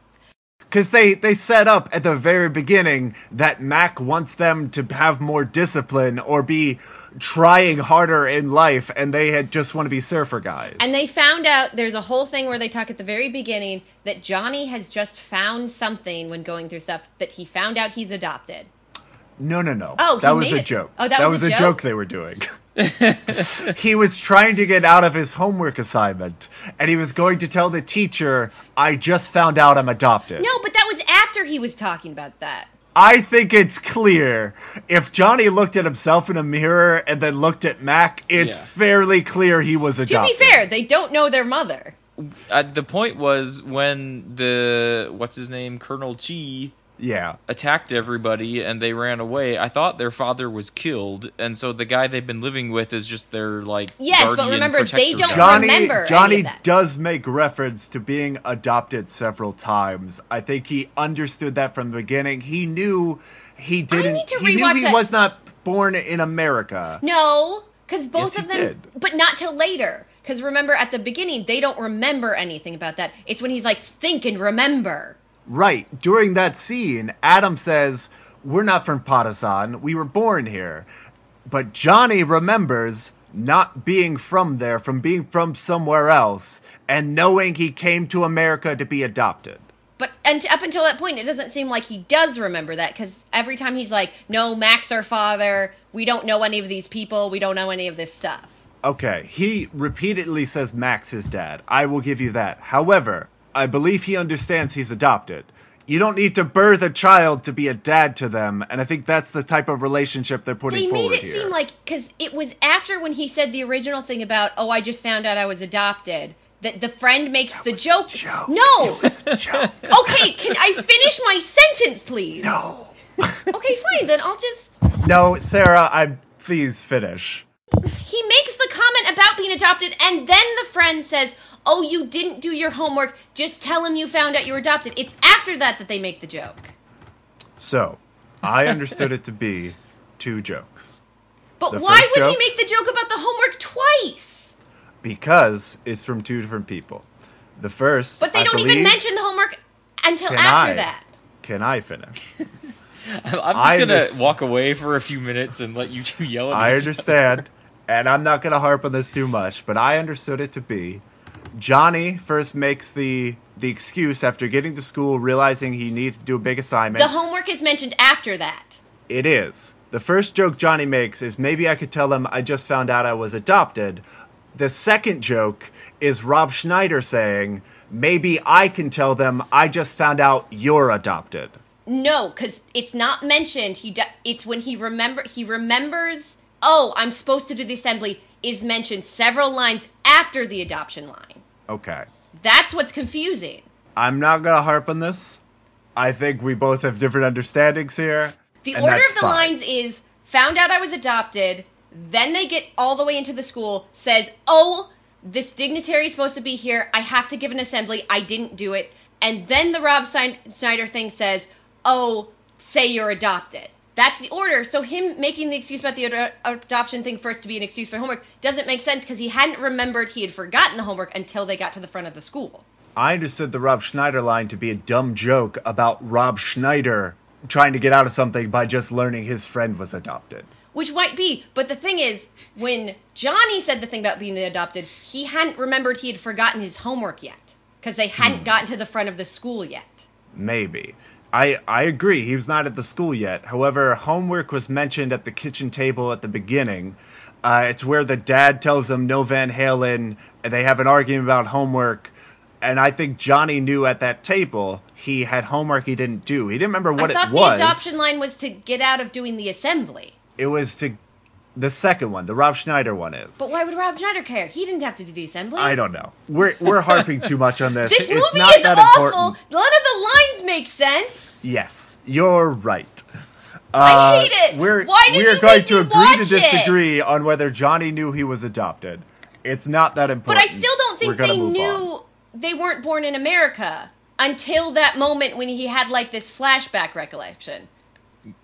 because they they set up at the very beginning that Mac wants them to have more discipline or be trying harder in life, and they had just want to be surfer guys. and they found out there's a whole thing where they talk at the very beginning that Johnny has just found something when going through stuff that he found out he's adopted. No, no, no. Oh, that was a it- joke. Oh, that was a a joke? joke they were doing. he was trying to get out of his homework assignment, and he was going to tell the teacher, "I just found out I'm adopted." No, but that was after he was talking about that. I think it's clear if Johnny looked at himself in a mirror and then looked at Mac, it's Yeah. fairly clear he was adopted. To be fair, they don't know their mother. Uh, the point was when the what's his name Colonel Chi yeah. attacked everybody and they ran away. I thought their father was killed, and so the guy they've been living with is just their like Yes, but remember, they don't. Johnny remember any Johnny of that. does make reference to being adopted several times. I think he understood that from the beginning. He knew he didn't. need to he knew he that. was not born in America. No, because both Yes, of them, did. but not till later. Because remember, at the beginning, they don't remember anything about that. It's when he's like, think and remember. Right. During that scene, Adam says, We're not from Patusan. We were born here. But Johnny remembers not being from there, from being from somewhere else, and knowing he came to America to be adopted. But and up until that point, it doesn't seem like he does remember that. Because every time he's like, no, Max our father. We don't know any of these people. We don't know any of this stuff. Okay, he repeatedly says Max his dad. I will give you that. However, I believe he understands he's adopted. You don't need to birth a child to be a dad to them, and I think that's the type of relationship they're putting They made forward it here. seem like because it was after when he said the original thing about, oh, I just found out I was adopted. that the friend makes the joke. joke. No. Joke. okay, can I finish my sentence, please? No. Okay, fine. Then I'll just. No, Sarah, I please finish. He makes the comment about being adopted, and then the friend says, "Oh, you didn't do your homework. Just tell him you found out you were adopted." It's after that that they make the joke. So, I understood it to be two jokes. But The why would joke? he make the joke about the homework twice? Because it's from two different people. The first But they I don't even mention the homework until after I? that. Can I finish? I'm I'm just I gonna mis- walk away for a few minutes and let you two yell at I each understand, and I'm not going to harp on this too much, but I understood it to be Johnny first makes the the excuse after getting to school, realizing he needs to do a big assignment. The homework is mentioned after that. it is. The first joke Johnny makes is maybe I could tell them I just found out I was adopted. The second joke is Rob Schneider saying, maybe I can tell them I just found out you're adopted. No, because it's not mentioned. He do- it's when he remember he remembers. Oh, I'm supposed to do the assembly. Is mentioned several lines after the adoption line. Okay. That's what's confusing. I'm not going to harp on this. I think we both have different understandings here. The order of the fine. lines is found out I was adopted. Then they get all the way into the school. Says, "Oh, this dignitary is supposed to be here. I have to give an assembly. I didn't do it." And then the Rob Schneider thing says, "Oh, say you're adopted." That's the order. So him making the excuse about the ad- adoption thing first to be an excuse for homework doesn't make sense because he hadn't remembered he had forgotten the homework until they got to the front of the school. I understood the Rob Schneider line to be a dumb joke about Rob Schneider trying to get out of something by just learning his friend was adopted. Which might be, but the thing is, when Johnny said the thing about being adopted, he hadn't remembered he had forgotten his homework yet. Because they hadn't Hmm. gotten to the front of the school yet. Maybe. I, I agree, he was not at the school yet. However, homework was mentioned at the kitchen table at the beginning. Uh, it's where the dad tells him no Van Halen, and they have an argument about homework. And I think Johnny knew at that table he had homework he didn't do. He didn't remember what I thought it was. the adoption line was to get out of doing the assembly. It was to the second one, the Rob Schneider one is. But why would Rob Schneider care? He didn't have to do the assembly. I don't know. We're we're harping too much on this. This it's movie not is that awful. important. None of the lines make sense. Yes, you're right. I Uh, hate it. We're Why did we're you going to agree to it? disagree on whether Johnny knew he was adopted. It's not that important. But. I still don't think they knew on. they weren't born in America until that moment when he had like this flashback recollection.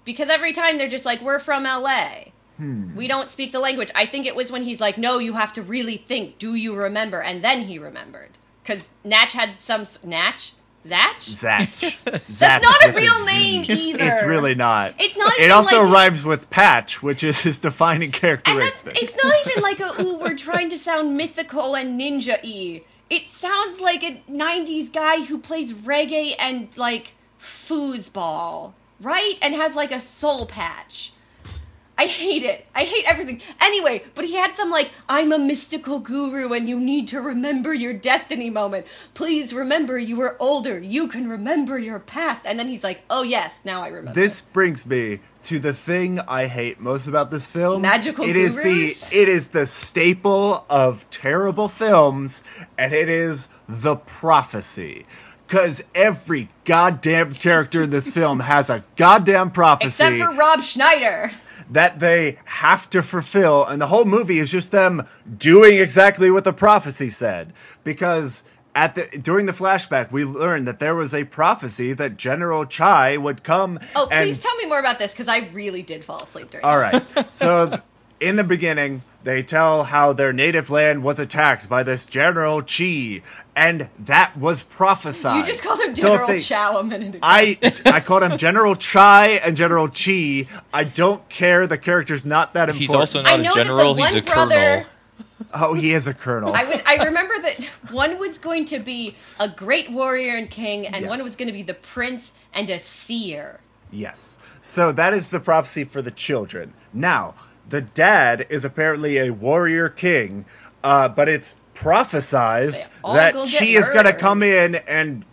Because every time they're just like, "We're from LA. Hmm. We don't speak the language." I think it was when he's like, "No, you have to really think. Do you remember?" And then he remembered because Natch had some Natch, Zatch. Zatch. That's not a real name either. It's really not. It's not It also like- rhymes with patch, which is his defining characteristic. it's not even like a ooh, we're trying to sound mythical and ninja y. It sounds like a 90s guy who plays reggae and like foosball, right? And has like a soul patch. I hate it. I hate everything. Anyway, but he had some like, I'm a mystical guru and you need to remember your destiny moment. Please remember you were older. You can remember your past. And then he's like, oh yes, now I remember. This brings me to the thing I hate most about this film. Magical It is gurus? the it is the staple of terrible films, and it is the prophecy. Cause every goddamn character in this film has a goddamn prophecy Except for Rob Schneider. That they have to fulfill, and the whole movie is just them doing exactly what the prophecy said. Because at the during the flashback, we learned that there was a prophecy that General Chai would come. Oh, and please tell me more about this because I really did fall asleep during. all right. So in the beginning, they tell how their native land was attacked by this General Chi, and that was prophesied. You just called him So General they- Chow a minute ago. I I called him General Chai and General Chi. I don't care. The character's not that important. He's also I not know a that the general, he's a brother- colonel. oh, he is a colonel. I, was, I remember that one was going to be a great warrior and king, and one was going to be the prince and a seer. Yes. So that is the prophecy for the children. Now, the dad is apparently a warrior king, uh, but it's prophesized that she is going to come in and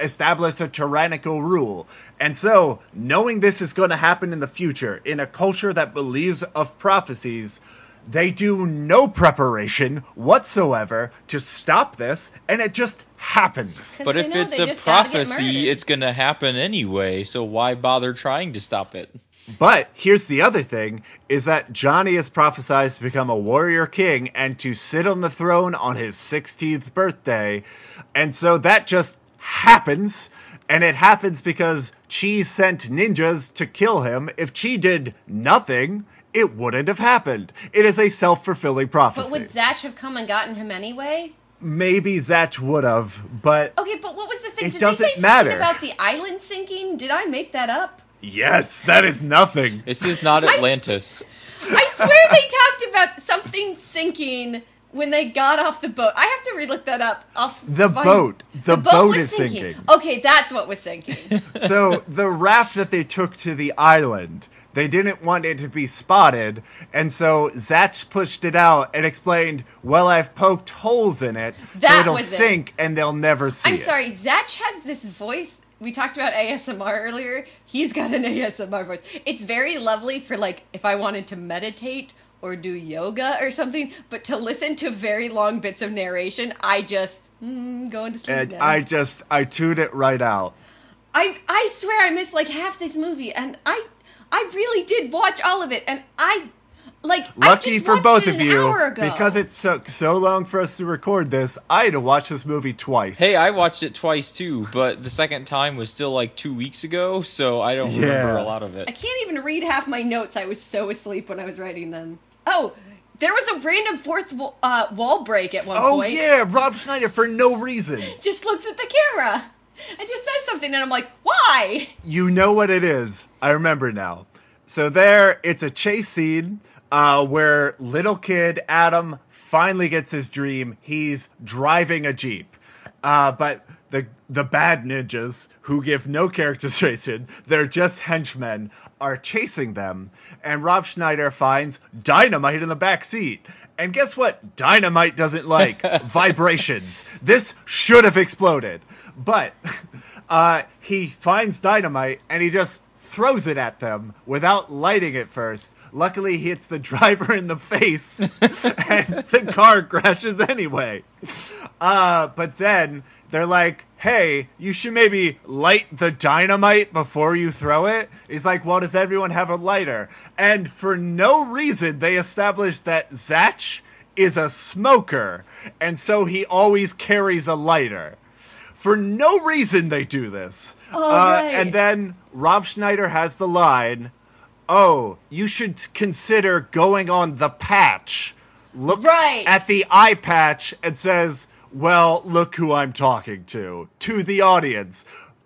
establish a tyrannical rule. And so, knowing this is going to happen in the future, in a culture that believes of prophecies, they do no preparation whatsoever to stop this, and it just happens. But if know it's a just gotta get prophecy, it's going to happen anyway, so why bother trying to stop it? But here's the other thing is that Johnny is prophesied to become a warrior king and to sit on the throne on his 16th birthday. And so that just happens. And it happens because Chi sent ninjas to kill him. If Chi did nothing, it wouldn't have happened. It is a self fulfilling prophecy. But would Zatch have come and gotten him anyway? Maybe Zatch would have, but Okay, but what was the thing? It Did doesn't they say matter. something about the island sinking? Did I make that up? Yes, that is nothing. This is not Atlantis. I swear they talked about something sinking when they got off the boat. I have to relook that up. Off The my- boat. The boat was is sinking. Okay, that's what was sinking. so the raft that they took to the island, they didn't want it to be spotted, and so Zatch pushed it out and explained, "Well, I've poked holes in it, so it'll was it. sink and they'll never see I'm it." sorry, Zatch has this voice. We talked about ASMR earlier. He's got an ASMR voice. It's very lovely for like if I wanted to meditate or do yoga or something, but to listen to very long bits of narration, I just mm, go into sleep. And now. I just I tuned it right out. I I swear I missed like half this movie, and I I really did watch all of it, and I like I Lucky just for both of you, because it took so long for us to record this. I had to watch this movie twice. Hey, I watched it twice too, but the second time was still like two weeks ago, so I don't remember a lot of it. I can't even read half my notes. I was so asleep when I was writing them. Oh, there was a random fourth uh, wall break at one Oh point. Oh yeah, Rob Schneider for no reason. Just looks at the camera and just says something, and I'm like, why? You know what it is. I remember now. So there, it's a chase scene uh, where little kid Adam finally gets his dream. He's driving a jeep, uh, but the the bad ninjas who give no characterization, they're just henchmen, are chasing them, and Rob Schneider finds dynamite in the back seat. And guess what? Dynamite doesn't like vibrations. This should have exploded, but uh, he finds dynamite and he just throws it at them without lighting it first. Luckily, he hits the driver in the face, and the car crashes anyway. Uh, but then they're like, "Hey, you should maybe light the dynamite before you throw it." He's like, "Well, does everyone have a lighter?" And for no reason, they establish that Zatch is a smoker, and so he always carries a lighter. For no reason, they do this. Oh, Uh, right. And then Rob Schneider has the line, "Oh, you should consider going on the patch." Looks Right. at the eye patch and says, "Well, look who I'm talking to." To the audience.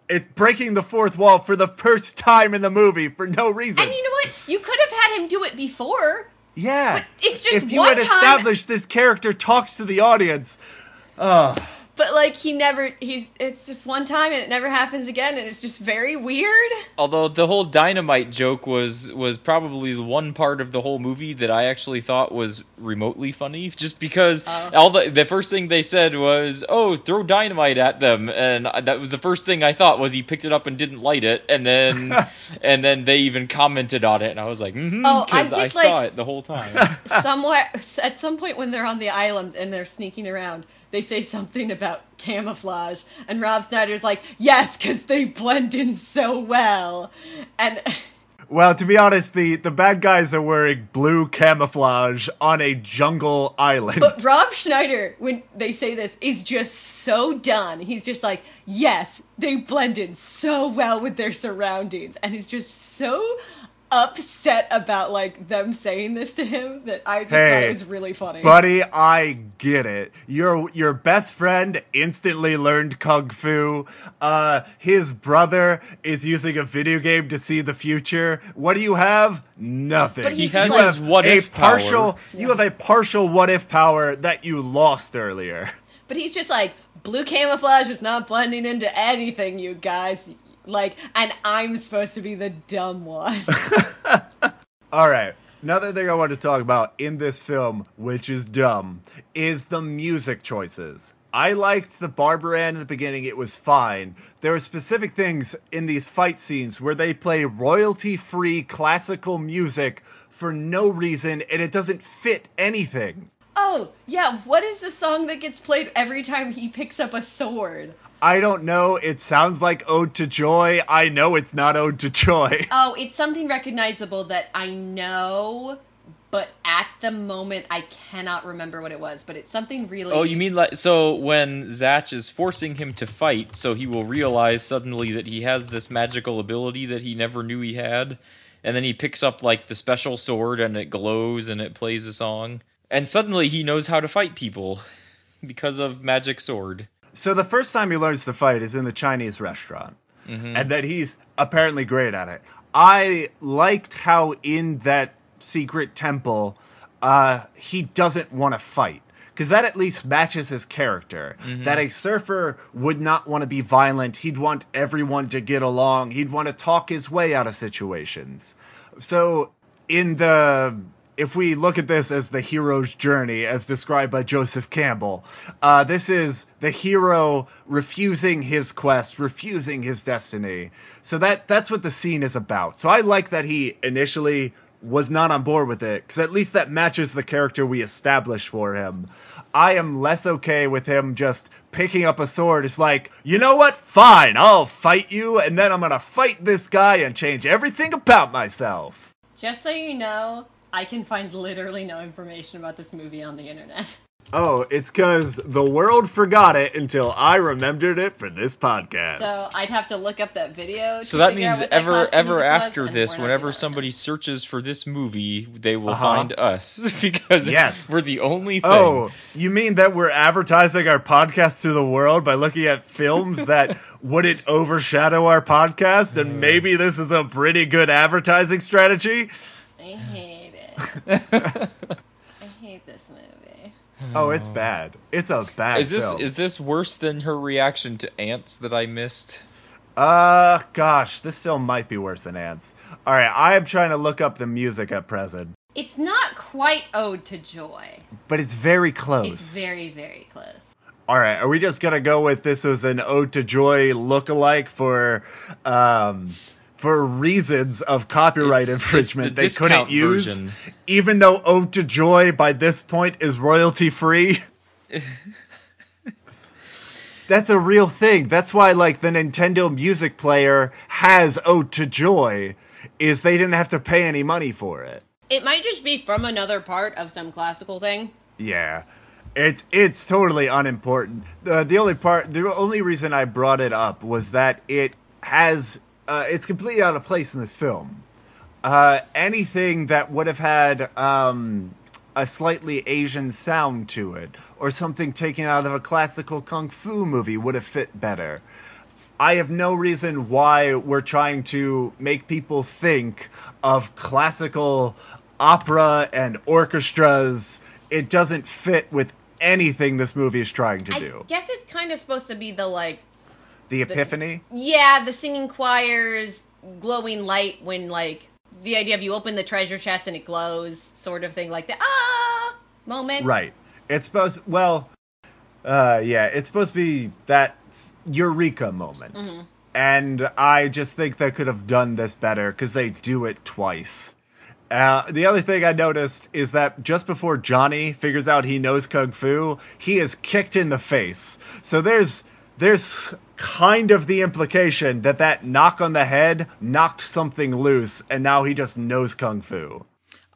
It's breaking the fourth wall for the first time in the movie for no reason. And you know what? You could have had him do it before. yeah. But it's just if you had time- established this character talks to the audience, But like he never he's it's just one time and it never happens again and it's just very weird. Although the whole dynamite joke was was probably the one part of the whole movie that I actually thought was remotely funny, just because Oh. all the the first thing they said was, "Oh, throw dynamite at them," and I- that was the first thing I thought was he picked it up and didn't light it, and then and then they even commented on it, and I was like, "Hmm," Oh, I because I, did, saw it the whole time. Somewhere at some point when they're on the island and they're sneaking around, they say something about camouflage and Rob Schneider's like, "Yes, cuz they blend in so well." And Well, to be honest, the, the bad guys are wearing blue camouflage on a jungle island. But Rob Schneider, when they say this, is just so done. He's just like, yes, they blend in so well with their surroundings. And he's just so upset about like them saying this to him that I just thought Hey, it was really funny. Buddy, I get it. Your your best friend instantly learned kung fu. Uh, his brother is using a video game to see the future. What do you have? Nothing. But He has like- his what a if power. partial. You have a partial what if power that you lost earlier. But he's just like, blue camouflage is not blending into anything, you guys. Like, and I'm supposed to be the dumb one. All right. Another thing I want to talk about in this film, which is dumb, is the music choices. I liked the Barbaran in the beginning. It was fine. There are specific things in these fight scenes where they play royalty free classical music for no reason and it doesn't fit anything. Oh, yeah, what is the song that gets played every time he picks up a sword? I don't know. It sounds like Ode to Joy. I know it's not Ode to Joy. Oh, it's something recognizable that I know, but at the moment I cannot remember what it was. But it's something really. Oh, you mean like so when Zatch is forcing him to fight, so he will realize suddenly that he has this magical ability that he never knew he had, and then he picks up like the special sword and it glows and it plays a song, and suddenly he knows how to fight people because of magic sword. So the first time he learns to fight is in the Chinese restaurant, and that he's apparently great at it. I liked how in that secret temple, uh, he doesn't want to fight. Because that at least matches his character. That a surfer would not want to be violent. He'd want everyone to get along. He'd want to talk his way out of situations. So, in the if we look at this as the hero's journey, as described by Joseph Campbell, uh, this is the hero refusing his quest, refusing his destiny. So that that's what the scene is about. So I like that he initially was not on board with it because at least that matches the character we established for him. I am less okay with him just picking up a sword. It's like, you know what? Fine, I'll fight you, and then I'm gonna fight this guy and change everything about myself. Just so you know, I can find literally no information about this movie on the internet. Oh, it's because the world forgot it until I remembered it for this podcast. So I'd have to look up that video. So that figure out means what that ever class ever music was, after this, whenever somebody that. searches for this movie, they will Uh-huh. find us because Yes. we're the only thing. Oh, you mean that we're advertising our podcast to the world by looking at films that wouldn't overshadow our podcast? And maybe this is a pretty good advertising strategy? I hate it. I hate this movie. Oh, it's bad. It's a bad is this film. is this worse than her reaction to ants that I missed? Uh, gosh, this film might be worse than Ants. All right, I am trying to look up the music at present, It's not quite Ode to Joy. but it's very close. It's very, very close. All right, are we just gonna go with this was an Ode to Joy look-alike for, um, for reasons of copyright It's- it's infringement the they couldn't discount use, version. even though Ode to Joy by this point is royalty free. That's a real thing. That's why, like, the Nintendo Music Player has Ode to Joy, is they didn't have to pay any money for it. It might just be from another part of some classical thing. Yeah. It's it's totally unimportant. The the only part the only reason I brought it up was that it has uh, it's completely out of place in this film. Uh, anything that would have had um, a slightly Asian sound to it, or something taken out of a classical kung fu movie, would have fit better. I have no reason why we're trying to make people think of classical opera and orchestras. It doesn't fit with anything this movie is trying to I do. I guess it's kind of supposed to be the like, The epiphany? yeah, the singing choirs, glowing light when like the idea of you open the treasure chest and it glows, sort of thing, like the ah moment. Right. It's supposed well uh yeah, it's supposed to be that eureka moment. And I just think they could have done this better cuz they do it twice. Uh, the other thing I noticed is that just before Johnny figures out he knows kung fu, he is kicked in the face. So there's there's kind of the implication that that knock on the head knocked something loose, and now he just knows kung fu.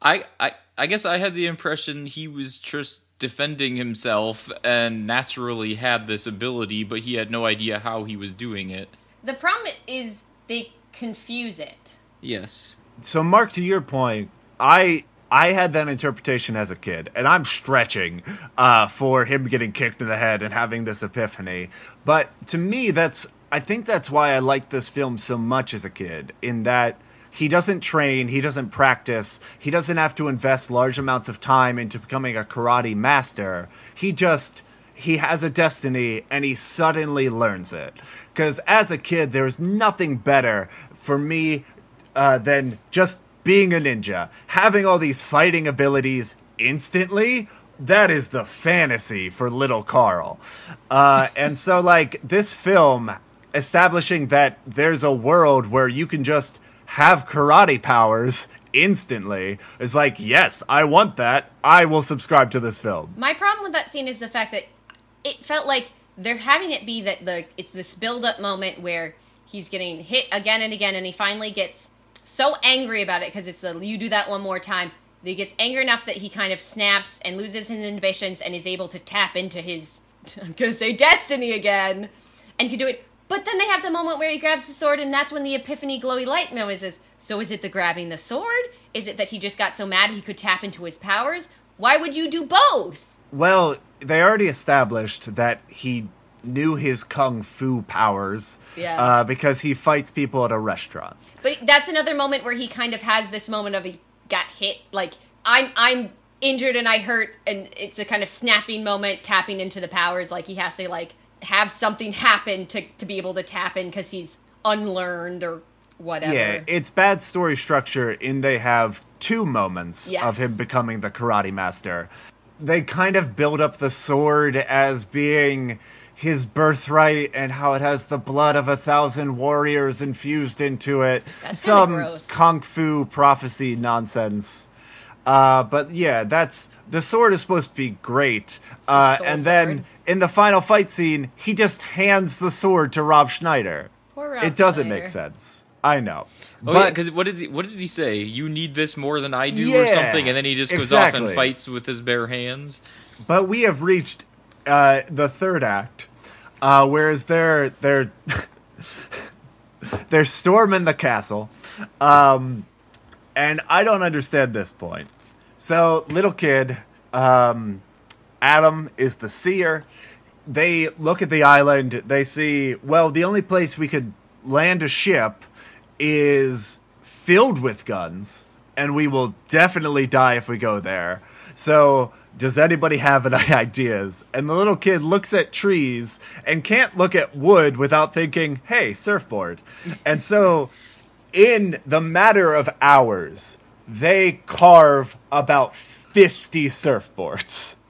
I, I I guess I had the impression he was just defending himself and naturally had this ability, but he had no idea how he was doing it. The problem is they confuse it. Yes. So, Mark, to your point, I I had that interpretation as a kid, and I'm stretching uh, for him getting kicked in the head and having this epiphany. But to me, that's I think that's why I liked this film so much as a kid. In that he doesn't train, he doesn't practice, he doesn't have to invest large amounts of time into becoming a karate master. He just he has a destiny and he suddenly learns it. Because as a kid, there was nothing better for me uh, than just being a ninja. Having all these fighting abilities instantly that is the fantasy for little Carl. Uh, and so, like, this film establishing that there's a world where you can just have karate powers instantly is like, yes, I want that. I will subscribe to this film. My problem with that scene is the fact that it felt like they're having it be that the it's this build up moment where he's getting hit again and again and he finally gets so angry about it because it's the you do that one more time he gets angry enough that he kind of snaps and loses his inhibitions and is able to tap into his I'm gonna say destiny again and can do it. But then they have the moment where he grabs the sword and that's when the epiphany glowy light noises. So is it the grabbing the sword? Is it that he just got so mad he could tap into his powers? Why would you do both? Well, they already established that he knew his kung fu powers Yeah. uh, because he fights people at a restaurant. But that's another moment where he kind of has this moment of he got hit. Like I'm I'm injured and I hurt, and it's a kind of snapping moment, tapping into the powers. Like he has to like have something happen to to be able to tap in because he's unlearned or whatever. Yeah, it's bad story structure in they have two moments Yes. of him becoming the karate master. They kind of build up the sword as being his birthright and how it has the blood of a thousand warriors infused into it. That's Some gross. kung fu prophecy nonsense. Uh, but yeah, that's the sword is supposed to be great. Uh, soul and then sword. in the final fight scene, he just hands the sword to Rob Schneider. Poor Rob it doesn't Schneider. make sense. I know. Oh yeah, because what did he what did he say? You need this more than I do, or something, and then he just goes off and fights with his bare hands. But we have reached uh, the third act, uh, whereas they're they're they're storming the castle, um, and I don't understand this point. So, little kid, um, Adam is the seer. They look at the island. They see well, the only place we could land a ship is filled with guns, and we will definitely die if we go there. So, does anybody have any ideas? And the little kid looks at trees and can't look at wood without thinking, hey, surfboard. And so, in the matter of hours, they carve about 50 surfboards.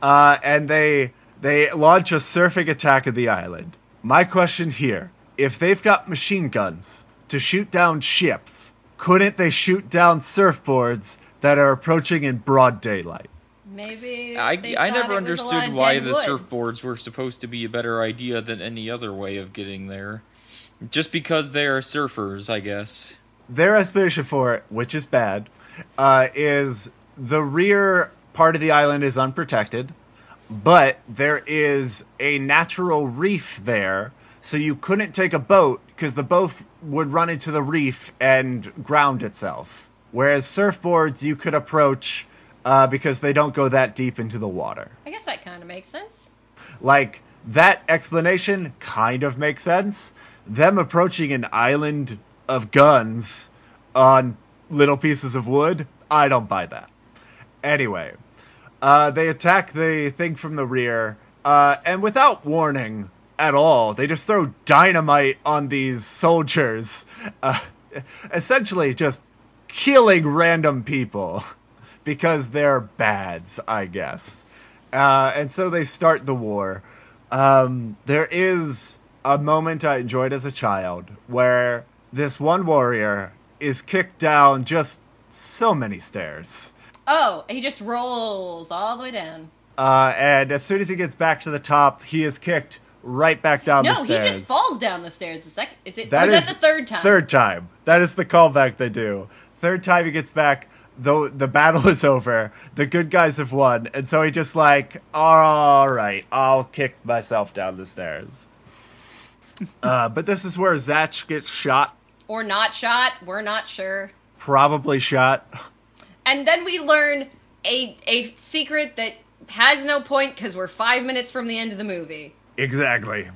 Uh, and they they launch a surfing attack of the island. My question here: If they've got machine guns to shoot down ships, couldn't they shoot down surfboards that are approaching in broad daylight? Maybe I, they I never it was understood why the wood. surfboards were supposed to be a better idea than any other way of getting there. Just because they are surfers, I guess. Their explanation for it, which is bad, uh, is the rear part of the island is unprotected, but there is a natural reef there, so you couldn't take a boat because the boat would run into the reef and ground itself. Whereas surfboards you could approach uh, because they don't go that deep into the water. I guess that kind of makes sense. Like that explanation kind of makes sense. Them approaching an island of guns on little pieces of wood, I don't buy that. Anyway, uh, they attack the thing from the rear, uh, and without warning at all, they just throw dynamite on these soldiers, uh, essentially just killing random people because they're bads, I guess. Uh, and so they start the war. Um, there is a moment I enjoyed as a child where this one warrior is kicked down just so many stairs. Oh, he just rolls all the way down. Uh, and as soon as he gets back to the top, he is kicked right back down No, the stairs. No, he just falls down the stairs. The second is it? That is is that the third time? Third time. That is the callback they do. Third time he gets back, though the battle is over, the good guys have won, and so he just like, all right, I'll kick myself down the stairs. uh, but this is where Zatch gets shot, or not shot. We're not sure. probably shot. And then we learn a a secret that has no point because we're five minutes from the end of the movie. Exactly.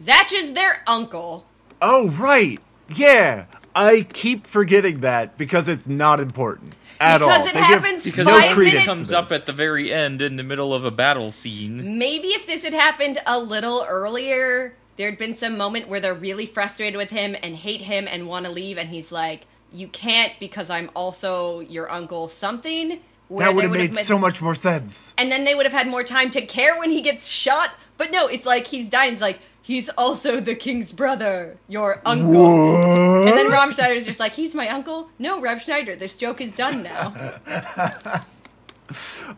Zatch is their uncle. Oh right, yeah. I keep forgetting that because it's not important at Because all. it They give happens Because no five it minutes- comes up at the very end in the middle of a battle scene. Maybe if this had happened a little earlier, there'd been some moment where they're really frustrated with him and hate him and want to leave, and he's like, "You can't because I'm also your uncle something." where that would have would've made so much more sense. and then they would have had more time to care when he gets shot. But no, it's like he's dying. It's like he's also the king's brother, your uncle. And then Rob Schneider's just like, he's my uncle. No, Rob Schneider, this joke is done now.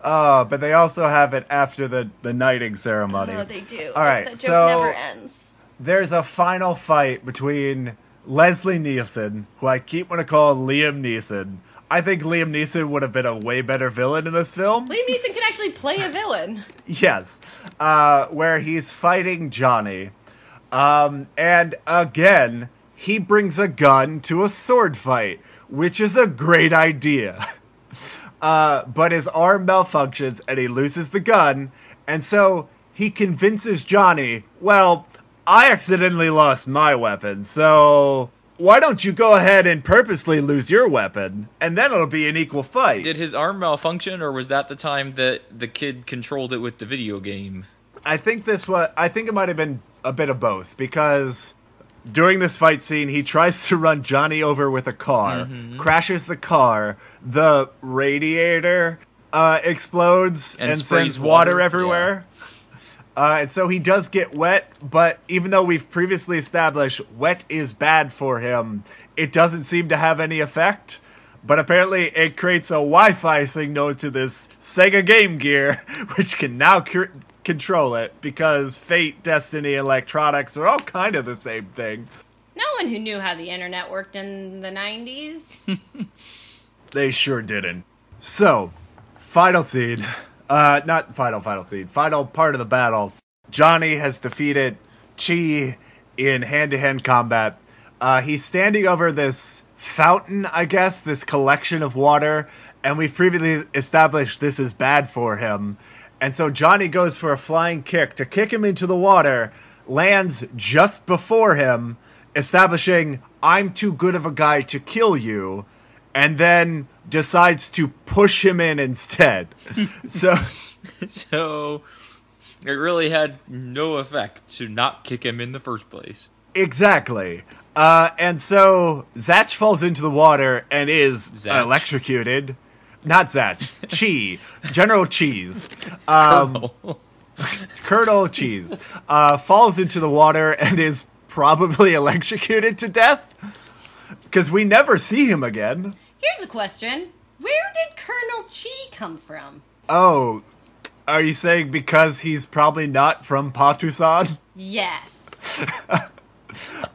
Uh, but they also have it after the, the knighting ceremony. Oh, they do. All right, that joke so- never ends. There's a final fight between Leslie Nielsen, who I keep want to call Liam Neeson. I think Liam Neeson would have been a way better villain in this film. Liam Neeson can actually play a villain. Yes, uh, where he's fighting Johnny, um, and again he brings a gun to a sword fight, which is a great idea. Uh, but his arm malfunctions and he loses the gun, and so he convinces Johnny, "Well, I accidentally lost my weapon, so." Why don't you go ahead and purposely lose your weapon, and then it'll be an equal fight? Did his arm malfunction, or was that the time that the kid controlled it with the video game? I think this was. I think it might have been a bit of both because during this fight scene, he tries to run Johnny over with a car, crashes the car, the radiator uh, explodes And and, sprays sends water, water, everywhere. Uh, and so he does get wet, but even though we've previously established wet is bad for him, it doesn't seem to have any effect. But apparently, it creates a Wi-Fi signal to this Sega Game Gear, which can now cur- control it because Fate, Destiny, Electronics are all kind of the same thing. No one who knew how the internet worked in the 90s. They sure didn't. So, final scene. Uh, not final, final scene. Final part of the battle. Johnny has defeated Chi in hand to hand combat. Uh, he's standing over this fountain, I guess, this collection of water, and we've previously established this is bad for him. And so Johnny goes for a flying kick to kick him into the water, lands just before him, establishing, I'm too good of a guy to kill you, and then decides to push him in instead. so. So it really had no effect to not kick him in the first place. Exactly. Uh, and so Zatch falls into the water and is Zatch. electrocuted. Not Zatch, Chi, General Cheese, um. Colonel Cheese, uh, falls into the water and is probably electrocuted to death. Because we never see him again. Here's a question Where did Colonel Chi come from? Oh, are you saying because he's probably not from Patusan? Yes.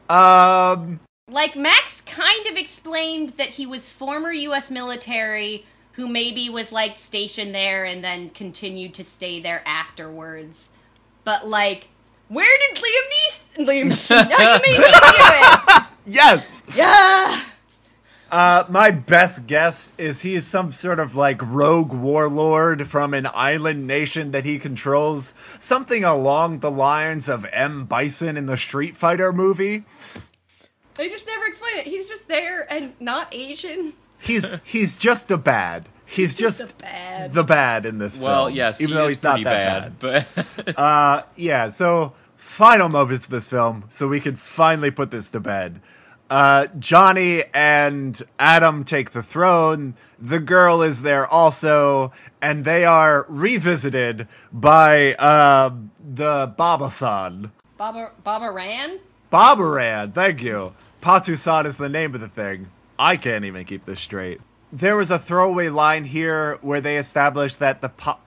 Um, Like, Max kind of explained that he was former U.S. military who maybe was, like, stationed there and then continued to stay there afterwards. But, like, where did Liam Neeson. Liam Neeson. Now you made me think it! yes! Yeah! Uh, my best guess is he is some sort of like rogue warlord from an island nation that he controls. Something along the lines of M. Bison in the Street Fighter movie. They just never explain it. He's just there and not Asian. He's he's just a bad. He's, just, a bad. the bad in this Well, film. yes, even he though is he's not that bad, but Uh, yeah, so final moments of this film, so we can finally put this to bed. Uh, Johnny and Adam take the throne. The girl is there also, and they are revisited by uh, the Baba-san. Baba, Baba Ran? Babaran, thank you. Patusan is the name of the thing. I can't even keep this straight. There was a throwaway line here where they established that the pa-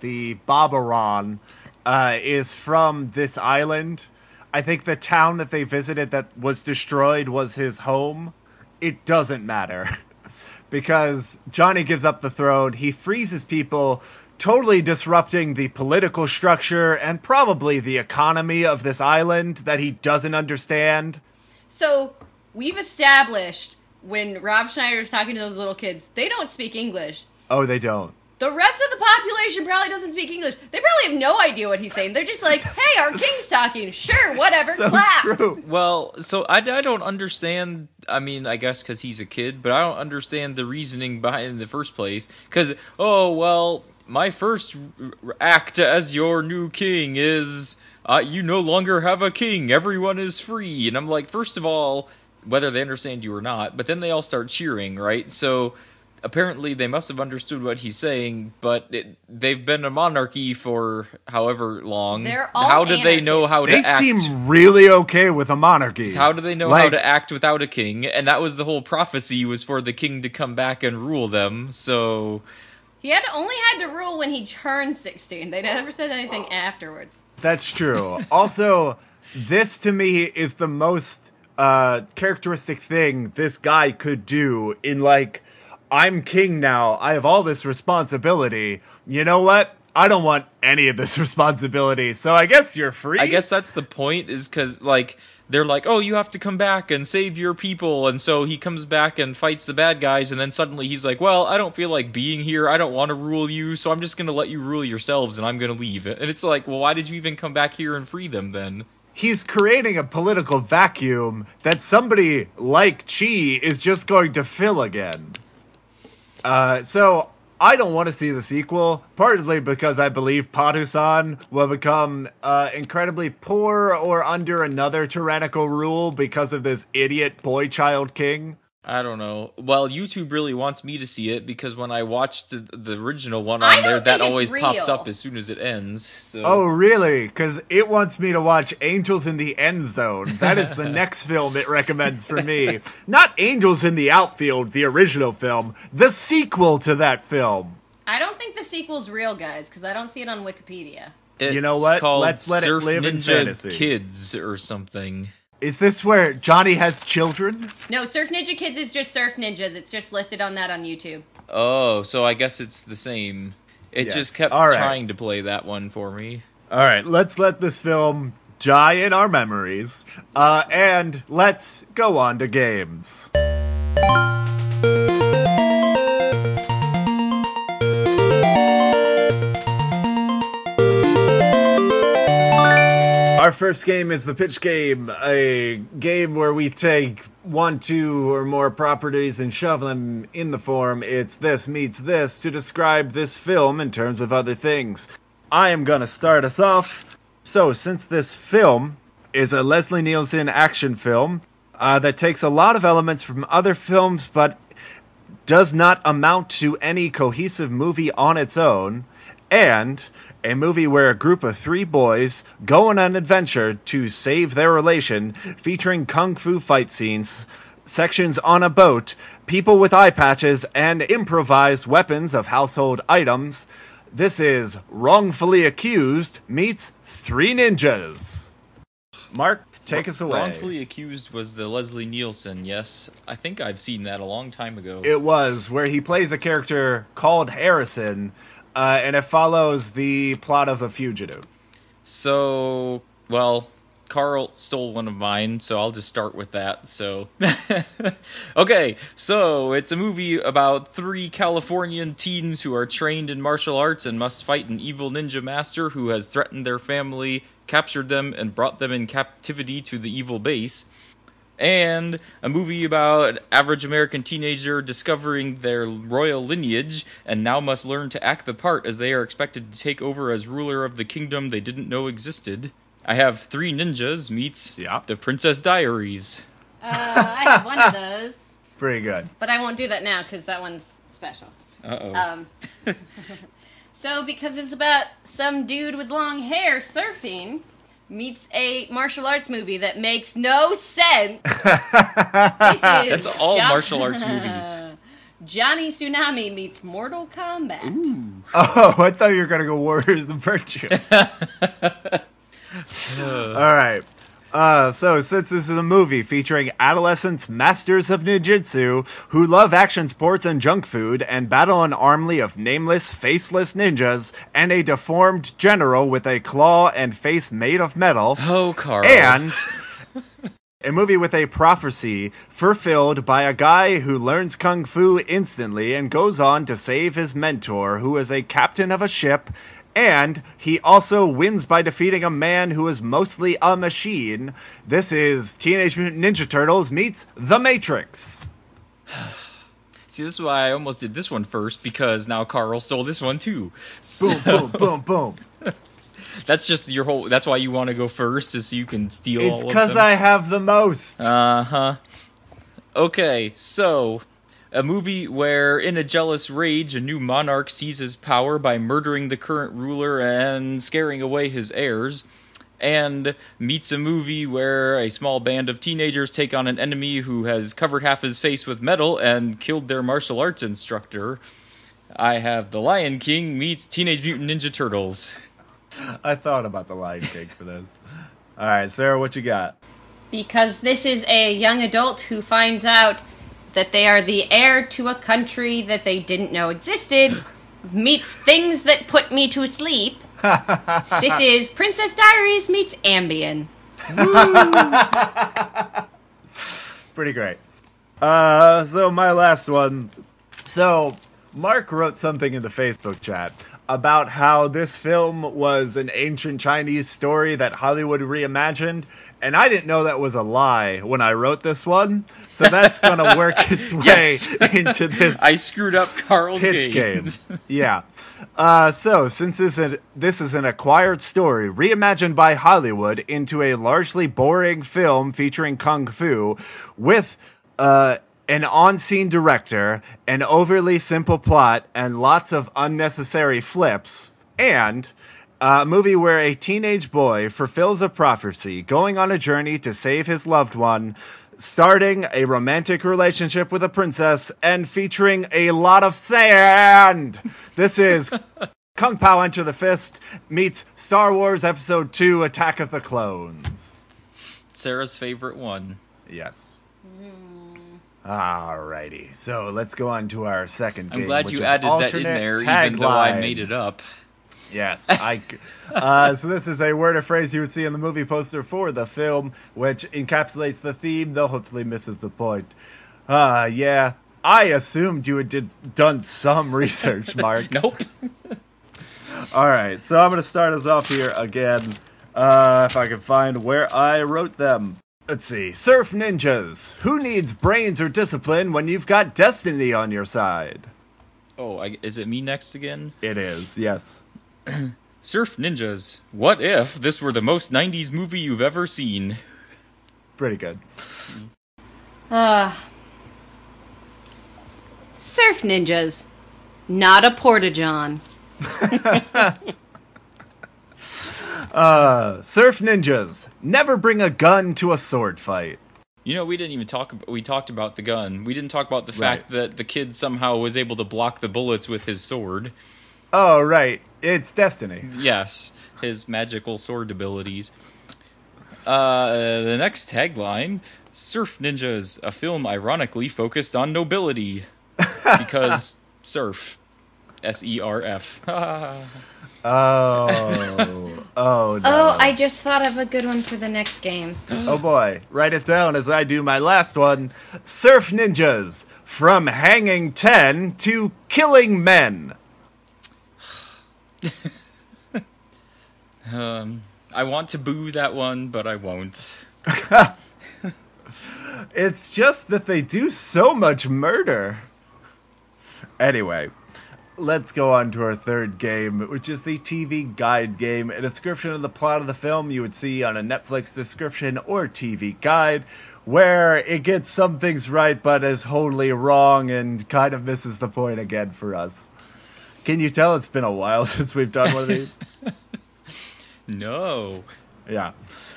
the Babaran uh, is from this island. I think the town that they visited that was destroyed was his home. It doesn't matter. because Johnny gives up the throne, he freezes people, totally disrupting the political structure and probably the economy of this island that he doesn't understand. So, we've established when Rob Schneider is talking to those little kids, they don't speak English. Oh, they don't. The rest of the population probably doesn't speak English. They probably have no idea what he's saying. They're just like, hey, our king's talking. Sure, whatever, So clap. true. well, so I, I don't understand. I mean, I guess because he's a kid, but I don't understand the reasoning behind it in the first place. Because oh well, my first r- r- act as your new king is uh, you no longer have a king. Everyone is free, and I'm like, first of all, whether they understand you or not, but then they all start cheering, right? So apparently they must have understood what he's saying, but it, they've been a monarchy for however long. They're all how do they know how They to act? seem really okay with a monarchy. How do they know how to act without a king? And that was the whole prophecy was for the king to come back and rule them. So He had only had to rule when he turned 16. They never said anything afterwards. That's true. also, this to me is the most uh, characteristic thing this guy could do in like, I'm king now. I have all this responsibility. You know what? I don't want any of this responsibility. So I guess you're free. I guess that's the point is because like they're like, oh, you have to come back and save your people, and so he comes back and fights the bad guys, and then suddenly he's like, well, I don't feel like being here. I don't want to rule you, so I'm just gonna let you rule yourselves, and I'm gonna leave. And it's like, well, why did you even come back here and free them then? He's creating a political vacuum that somebody like Chi is just going to fill again. Uh, so I don't want to see the sequel, partly because I believe Patusan will become uh, incredibly poor or under another tyrannical rule because of this idiot boy-child king. I don't know. Well, YouTube really wants me to see it because when I watched the, the original one on there, that think it's always pops up as soon as it ends. So Oh, really? Because it wants me to watch Angels in the End Zone. That is the next film it recommends for me. Not Angels in the Outfield, the original film, the sequel to that film. I don't think the sequel's real, guys, because I don't see it on Wikipedia. it's You know what? Called Let's let it Surf live in fantasy. Kids or something. Is this where Johnny has children? No, Surf Ninja Kids is just Surf Ninjas. It's just listed on that on YouTube. Oh, so I guess it's the same. It Yes. just kept All right. trying to play that one for me. All right, let's let this film die in our memories. Uh, and let's go on to games. Our first game is the pitch game, a game where we take one, two, or more properties and shove them in the form it's this meets this to describe this film in terms of other things. I am going to start us off. So, since this film is a Leslie Nielsen action film uh, that takes a lot of elements from other films but does not amount to any cohesive movie on its own, and a movie where a group of three boys go on an adventure to save their relation, featuring kung fu fight scenes, sections on a boat, people with eye patches, and improvised weapons of household items. This is Wrongfully Accused meets Three Ninjas. Mark, take us away. Wrongfully accused was the Leslie Nielsen. Yes, I think I've seen that a long time ago. It was where he plays a character called Harrison, uh, and it follows the plot of The Fugitive. So, well, Carl stole one of mine, so I'll just start with that. So, okay, so it's a movie about three Californian teens who are trained in martial arts and must fight an evil ninja master who has threatened their family, captured them, and brought them in captivity to the evil base. And a movie about average American teenager discovering their royal lineage and now must learn to act the part as they are expected to take over as ruler of the kingdom they didn't know existed. I have Three Ninjas meets Yeah. The Princess Diaries. Uh, I have one of those, Pretty good. but I won't do that now because that one's special. Uh oh. Um, so, because it's about some dude with long hair surfing meets a martial arts movie that makes no sense. This is That's all John- martial arts movies. Johnny Tsunami meets Mortal Kombat. Oh, I thought you were going to go Warriors of Virtue. All right. Uh, so, since this is a movie featuring adolescent masters of ninjutsu who love action sports and junk food and battle an army of nameless, faceless ninjas and a deformed general with a claw and face made of metal, Oh, Carl. and a movie with a prophecy fulfilled by a guy who learns kung fu instantly and goes on to save his mentor, who is a captain of a ship. And he also wins by defeating a man who is mostly a machine. This is Teenage Mutant Ninja Turtles meets The Matrix. See, this is why I almost did this one first because now Carl stole this one too. Boom, So, boom, boom, boom. that's just your whole. That's why you want to go first, is so you can steal. It's because. I have the most. Uh huh. Okay, so a movie where, in a jealous rage, a new monarch seizes power by murdering the current ruler and scaring away his heirs. And meets a movie where a small band of teenagers take on an enemy who has covered half his face with metal and killed their martial arts instructor. I have The Lion King meets Teenage Mutant Ninja Turtles. I thought about the Lion King for this. All right, Sarah, what you got? Because this is a young adult who finds out that they are the heir to a country that they didn't know existed, meets things that put me to sleep. this is Princess Diaries meets Ambien. Pretty great. Uh, so my last one. So Mark wrote something in the Facebook chat about how this film was an ancient Chinese story that Hollywood reimagined, and I didn't know that was a lie when I wrote this one. So that's gonna work its way Yes. into this I screwed up Carl's pitch games. games. yeah. Uh, so, since this is, this is an acquired story reimagined by Hollywood into a largely boring film featuring kung fu with uh, an on scene director, an overly simple plot, and lots of unnecessary flips, and a movie where a teenage boy fulfills a prophecy, going on a journey to save his loved one, starting a romantic relationship with a princess, and featuring a lot of sand. This is Kung Pow Enter the Fist meets Star Wars Episode 2 Attack of the Clones. Sarah's favorite one. Yes. Alrighty, so let's go on to our second game. I'm glad you added that in there, even though I made it up. Yes, I. uh, so this is a word or phrase you would see in the movie poster for the film, which encapsulates the theme, though hopefully misses the point. Uh, yeah, I assumed you had did done some research, Mark. Nope. All right, so I'm gonna start us off here again. Uh, if I can find where I wrote them. Let's see. Surf ninjas. Who needs brains or discipline when you've got destiny on your side? Oh, I, is it me next again? It is, yes. Surf Ninjas. What if this were the most 90s movie you've ever seen? Pretty good. Uh, surf ninjas. Not a porta-john. Uh, surf ninjas. Never bring a gun to a sword fight. You know, we didn't even talk. About, we talked about the gun. We didn't talk about the fact Right. that the kid somehow was able to block the bullets with his sword. Oh, right. It's destiny. Yes, his magical sword abilities. Uh, the next tagline: Surf Ninjas, a film ironically focused on nobility, because surf, S E R F. Oh. oh, no. Oh, I just thought of a good one for the next game. Oh boy, write it down as I do my last one. Surf ninjas from hanging 10 to killing men. Um, I want to boo that one, but I won't. It's just that they do so much murder. Anyway, let's go on to our third game, which is the TV guide game. A description of the plot of the film you would see on a Netflix description or TV guide, where it gets some things right but is wholly wrong and kind of misses the point again for us. Can you tell it's been a while since we've done one of these? No. Yeah.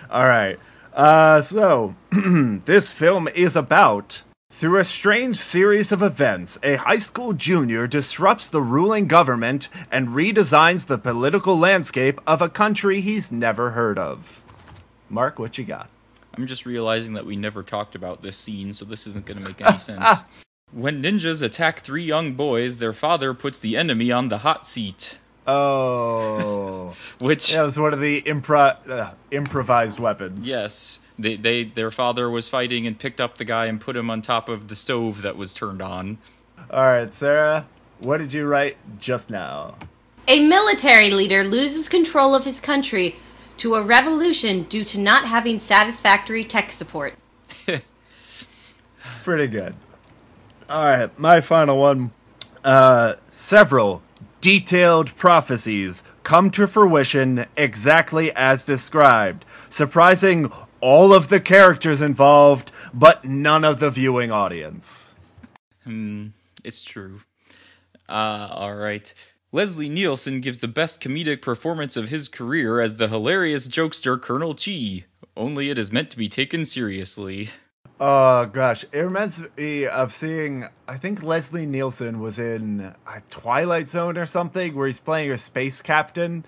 All right. Uh, so, this film is about. Through a strange series of events, a high school junior disrupts the ruling government and redesigns the political landscape of a country he's never heard of. Mark, what you got? I'm just realizing that we never talked about this scene, so this isn't going to make any sense. When ninjas attack three young boys, their father puts the enemy on the hot seat, Oh, which that was one of the impro- uh, improvised weapons. yes, they they their father was fighting and picked up the guy and put him on top of the stove that was turned on. All right, Sarah, what did you write just now? A military leader loses control of his country to a revolution due to not having satisfactory tech support. Pretty good. All right, my final one. Uh, several detailed prophecies come to fruition exactly as described, surprising all of the characters involved, but none of the viewing audience. Hmm, it's true. Uh, all right. Leslie Nielsen gives the best comedic performance of his career as the hilarious jokester Colonel Chi. Only it is meant to be taken seriously. Oh gosh, it reminds me of seeing. I think Leslie Nielsen was in a Twilight Zone or something, where he's playing a space captain,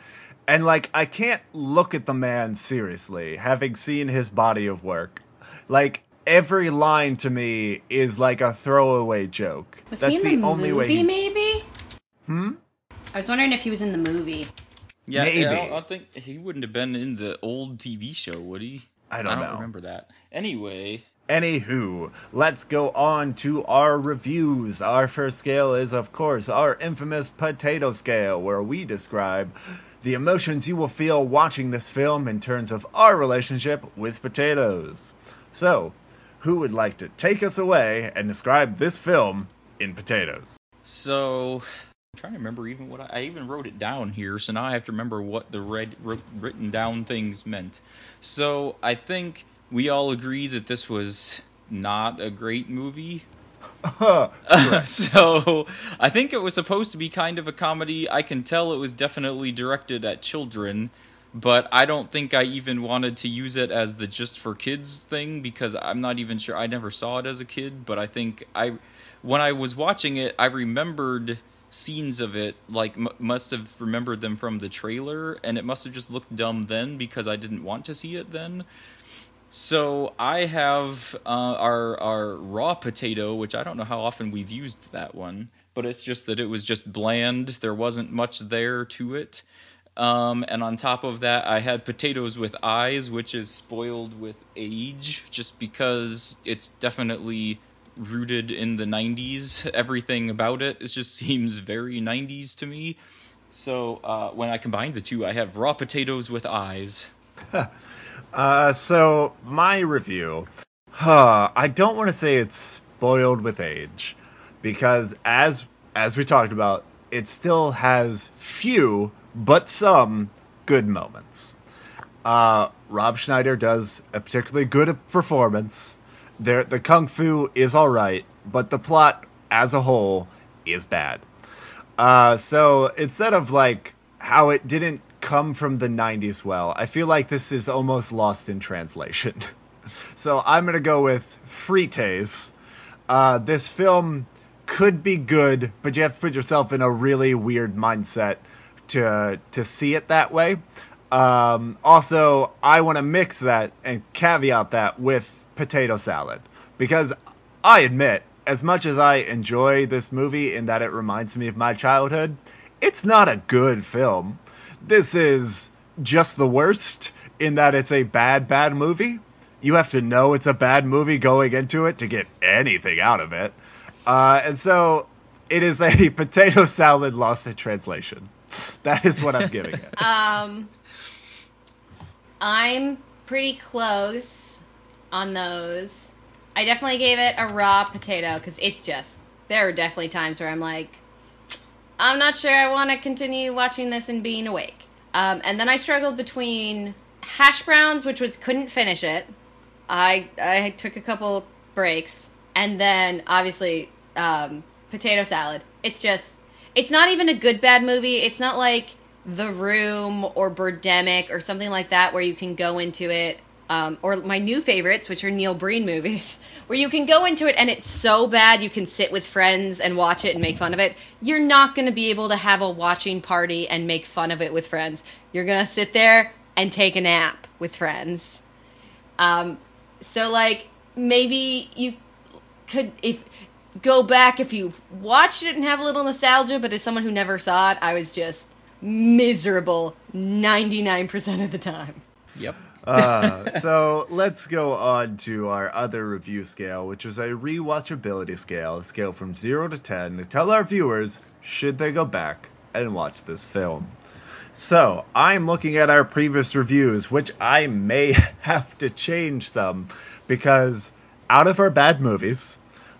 and like I can't look at the man seriously, having seen his body of work. Like every line to me is like a throwaway joke. Was That's he in the, the only movie? Way maybe. Hmm. I was wondering if he was in the movie. Yeah, maybe. Yeah, I think he wouldn't have been in the old TV show, would he? I don't, I don't know. remember that. Anyway. Anywho, let's go on to our reviews. Our first scale is, of course, our infamous potato scale, where we describe the emotions you will feel watching this film in terms of our relationship with potatoes. So, who would like to take us away and describe this film in potatoes? So, I'm trying to remember even what I, I, even wrote it down here, so now I have to remember what the red written down things meant. So I think we all agree that this was not a great movie. uh, so I think it was supposed to be kind of a comedy. I can tell it was definitely directed at children, but I don't think I even wanted to use it as the just for kids thing because I'm not even sure. I never saw it as a kid, but I think I when I was watching it, I remembered scenes of it like m- must have remembered them from the trailer and it must have just looked dumb then because I didn't want to see it then. So I have uh, our our raw potato, which I don't know how often we've used that one, but it's just that it was just bland. There wasn't much there to it. Um, and on top of that, I had potatoes with eyes, which is spoiled with age, just because it's definitely rooted in the 90s. Everything about it, it just seems very 90s to me. So uh, when I combine the two, I have raw potatoes with eyes. uh, so my review, huh, I don't want to say it's spoiled with age, because as as we talked about, it still has few but some good moments. Uh, Rob Schneider does a particularly good performance there the kung fu is all right, but the plot as a whole is bad. Uh, so instead of like how it didn't come from the 90s well, I feel like this is almost lost in translation. so I'm gonna go with Frites. Uh, this film could be good, but you have to put yourself in a really weird mindset to to see it that way. Um, also, I want to mix that and caveat that with potato salad because I admit, as much as I enjoy this movie in that it reminds me of my childhood, it's not a good film. This is just the worst in that it's a bad, bad movie. You have to know it's a bad movie going into it to get anything out of it. Uh, and so it is a potato salad lost in translation. That is what I'm giving it. Um, I'm pretty close on those. I definitely gave it a raw potato because it's just there are definitely times where I'm like, I'm not sure I want to continue watching this and being awake. Um, and then I struggled between hash browns, which was couldn't finish it. I I took a couple breaks, and then obviously um, potato salad. It's just it's not even a good bad movie. It's not like The Room or Birdemic or something like that where you can go into it um, or my new favorites, which are Neil Breen movies, where you can go into it and it's so bad you can sit with friends and watch it and make fun of it. You're not going to be able to have a watching party and make fun of it with friends. You're going to sit there and take a nap with friends. Um, so, like, maybe you could, if go back if you watched it and have a little nostalgia, but as someone who never saw it, I was just miserable 99% of the time. Yep. Uh, so let's go on to our other review scale, which is a rewatchability scale, a scale from 0 to 10 to tell our viewers should they go back and watch this film. So I'm looking at our previous reviews, which I may have to change some because out of our bad movies,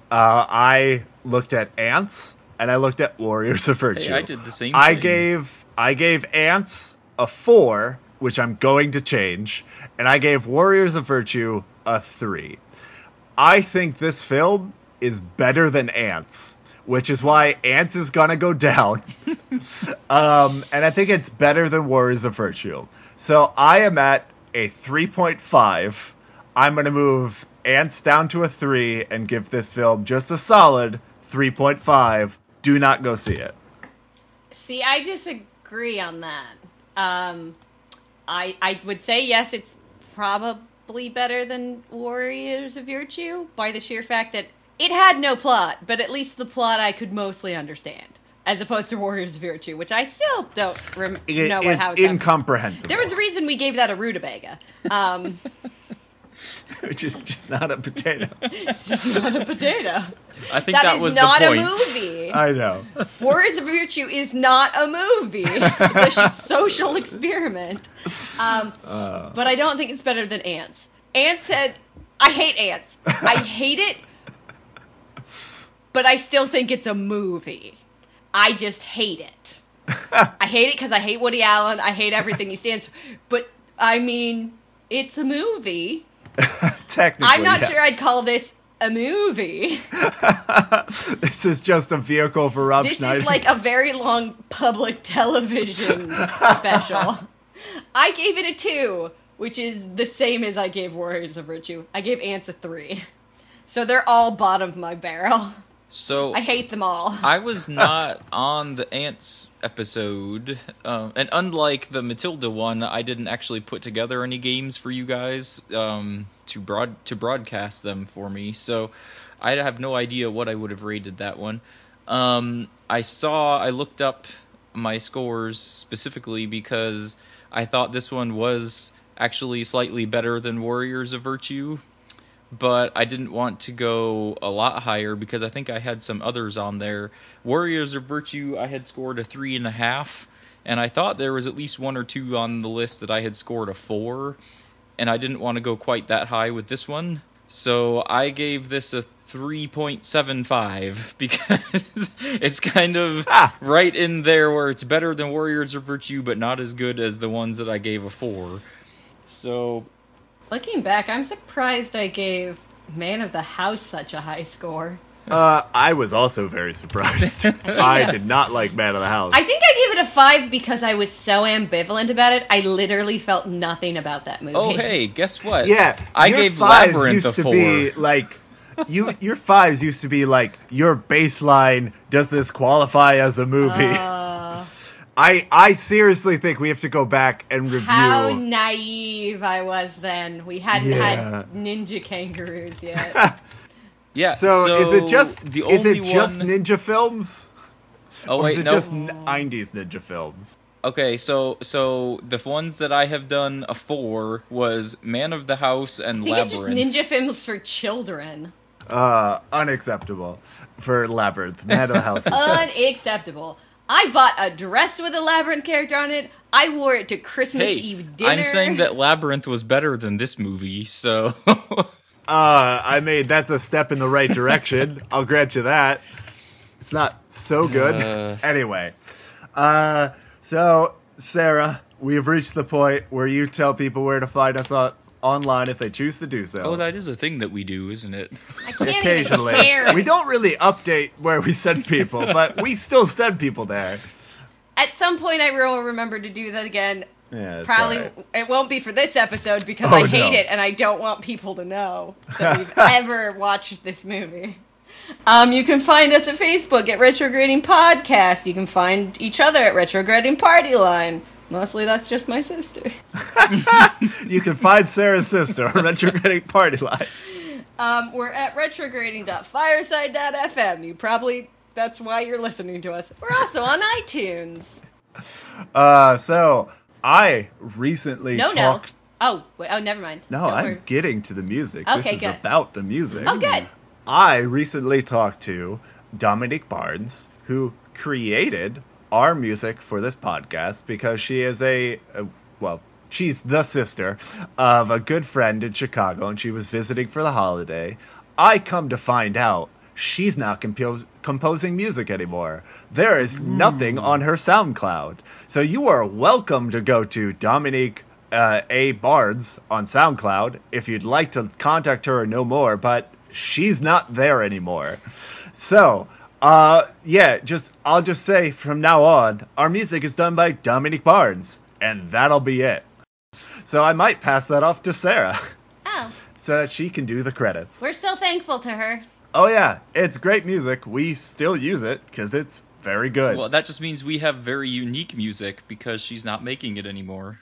uh, I looked at Ants and I looked at Warriors of Virtue. Hey, I did the same. I gave I gave Ants a four which I'm going to change, and I gave Warriors of Virtue a 3. I think this film is better than Ants, which is why Ants is gonna go down. um, and I think it's better than Warriors of Virtue. So I am at a 3.5. I'm gonna move Ants down to a 3 and give this film just a solid 3.5. Do not go see it. See, I disagree on that. Um, I I would say yes, it's probably better than Warriors of Virtue by the sheer fact that it had no plot, but at least the plot I could mostly understand, as opposed to Warriors of Virtue, which I still don't rem- It- know what, it's how it's incomprehensible. There was a reason we gave that a rutabaga. Um, which is just not a potato. it's just not a potato. I think That that is was not the a movie. I know. Words of Virtue is not a movie. It's a social experiment. Um, but I don't think it's better than Ants. Ants said, I hate Ants. I hate it, but I still think it's a movie. I just hate it. I hate it because I hate Woody Allen. I hate everything he stands for. But, I mean, it's a movie. Technically, I'm not yes. sure I'd call this a movie. This is just a vehicle for Rob This Schneider. is like a very long public television special. I gave it a two, which is the same as I gave Warriors of Virtue. I gave Ants a three. So they're all bottom of my barrel. So I hate them all. I was not on the ants episode, um, and unlike the Matilda one, I didn't actually put together any games for you guys um, to broad to broadcast them for me. So I have no idea what I would have rated that one. Um, I saw, I looked up my scores specifically because I thought this one was actually slightly better than Warriors of Virtue but I didn't want to go a lot higher because I think I had some others on there. Warriors of Virtue, I had scored a three and a half, and I thought there was at least one or two on the list that I had scored a four, and I didn't want to go quite that high with this one. So I gave this a 3.75 because it's kind of Ah. right in there where it's better than Warriors of Virtue, but not as good as the ones that I gave a four. So Looking back, I'm surprised I gave Man of the House such a high score. uh, I was also very surprised. I did not like Man of the House. I think I gave it a five because I was so ambivalent about it. I literally felt nothing about that movie. Oh, hey, guess what? yeah, I your gave fives Labyrinth used a to four. be like you. Your fives used to be like your baseline. Does this qualify as a movie? Uh, I I seriously think we have to go back and review. how naive I was then. We hadn't Yeah. had ninja kangaroos yet. yeah. so, is it just the is only it just one? ninja films? oh or wait, is it no. just nineties ninja films? Okay, so so the ones that I have done a four was Man of the House and I think it's just ninja films for children. Uh, unacceptable for Labyrinth. Man of the House. is dead. Unacceptable. I bought a dress with a labyrinth character on it. I wore it to Christmas hey, Eve dinner. I'm saying that Labyrinth was better than this movie, so Uh, I mean, that's a step in the right direction. I'll grant you that. It's not so good. Uh. anyway, uh, so Sarah, we've reached the point where you tell people where to find us on, online if they choose to do so. oh, that is a thing that we do, isn't it? I can't even Occasionally, care. we don't really update where we send people, but we still send people there. At some point, I will remember to do that again. Yeah, it's Probably alright. it won't be for this episode because Oh, I hate no. it and I don't want people to know that we've ever watched this movie. Um, you can find us at Facebook at Retrograding Podcast. You can find each other at Retrograding Party Line. Mostly that's just my sister. You can find Sarah's sister on Retrograding Party Line. Um, we're at retrograding.fireside.fm. You probably that's why you're listening to us. We're also on iTunes. Uh, so I recently No, no. talked. Oh, wait, oh, never mind. No, Don't I'm worry. getting to the music. Okay, this is good. about the music. Oh, good. I recently talked to Dominique Barnes, who created our music for this podcast because she is a, a well, she's the sister of a good friend in Chicago, and she was visiting for the holiday. I come to find out she's not compos- composing music anymore. There is nothing on her SoundCloud. So you are welcome to go to Dominique uh, A. Barnes on SoundCloud if you'd like to contact her or know more, but she's not there anymore. So, uh, yeah, just I'll just say from now on, our music is done by Dominique Barnes, and that'll be it. So I might pass that off to Sarah, Oh, so that she can do the credits. we're so thankful to her. Oh yeah, it's great music. We still use it because it's very good. Well, that just means we have very unique music because she's not making it anymore.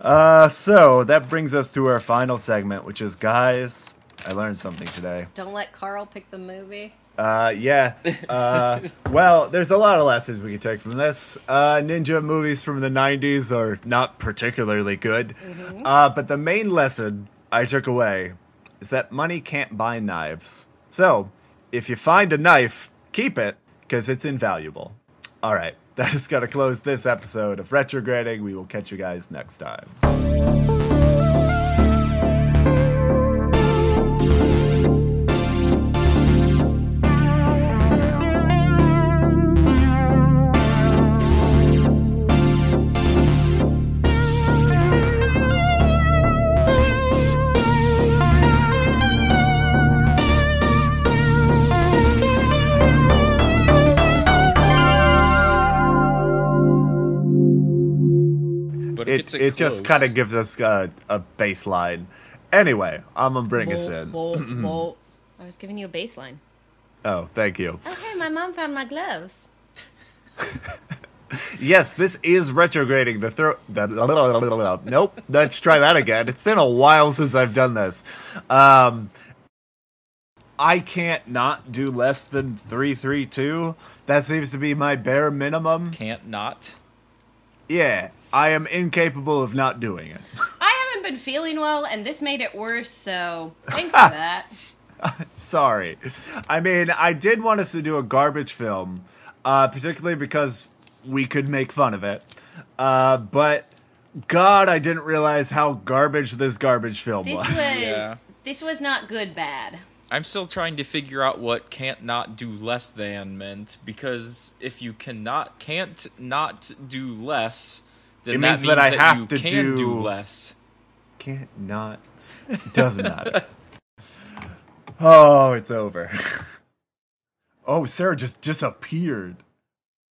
Uh, so that brings us to our final segment, which is guys. I learned something today. Don't let Carl pick the movie. Uh, yeah. Uh, well, there's a lot of lessons we can take from this. Uh, ninja movies from the 90s are not particularly good. Uh, but the main lesson I took away is that money can't buy knives. So, if you find a knife, keep it, because it's invaluable. All right, that is going to close this episode of Retrograding. We will catch you guys next time. It, gets it just kind of gives us uh, a baseline. Anyway, I'm going to bring us in. Bolt, bolt, bolt. I was giving you a baseline. Oh, thank you. Okay, my mom found my gloves. Yes, this is retrograding. The throw. The, nope. Let's try that again. It's been a while since I've done this. Um, I can't not do less than three three two. That seems to be my bare minimum. can't not. Yeah, I am incapable of not doing it. I haven't been feeling well, and this made it worse, so thanks for that. Sorry. I mean, I did want us to do a garbage film, uh, particularly because we could make fun of it. Uh, but God, I didn't realize how garbage this garbage film This was. was Yeah. this was not good bad. I'm still trying to figure out what can't not do less than meant because if you cannot can't not do less, then It that means that I have you to can do- less. Can't not. Doesn't matter. oh, it's over. Oh, Sarah just disappeared.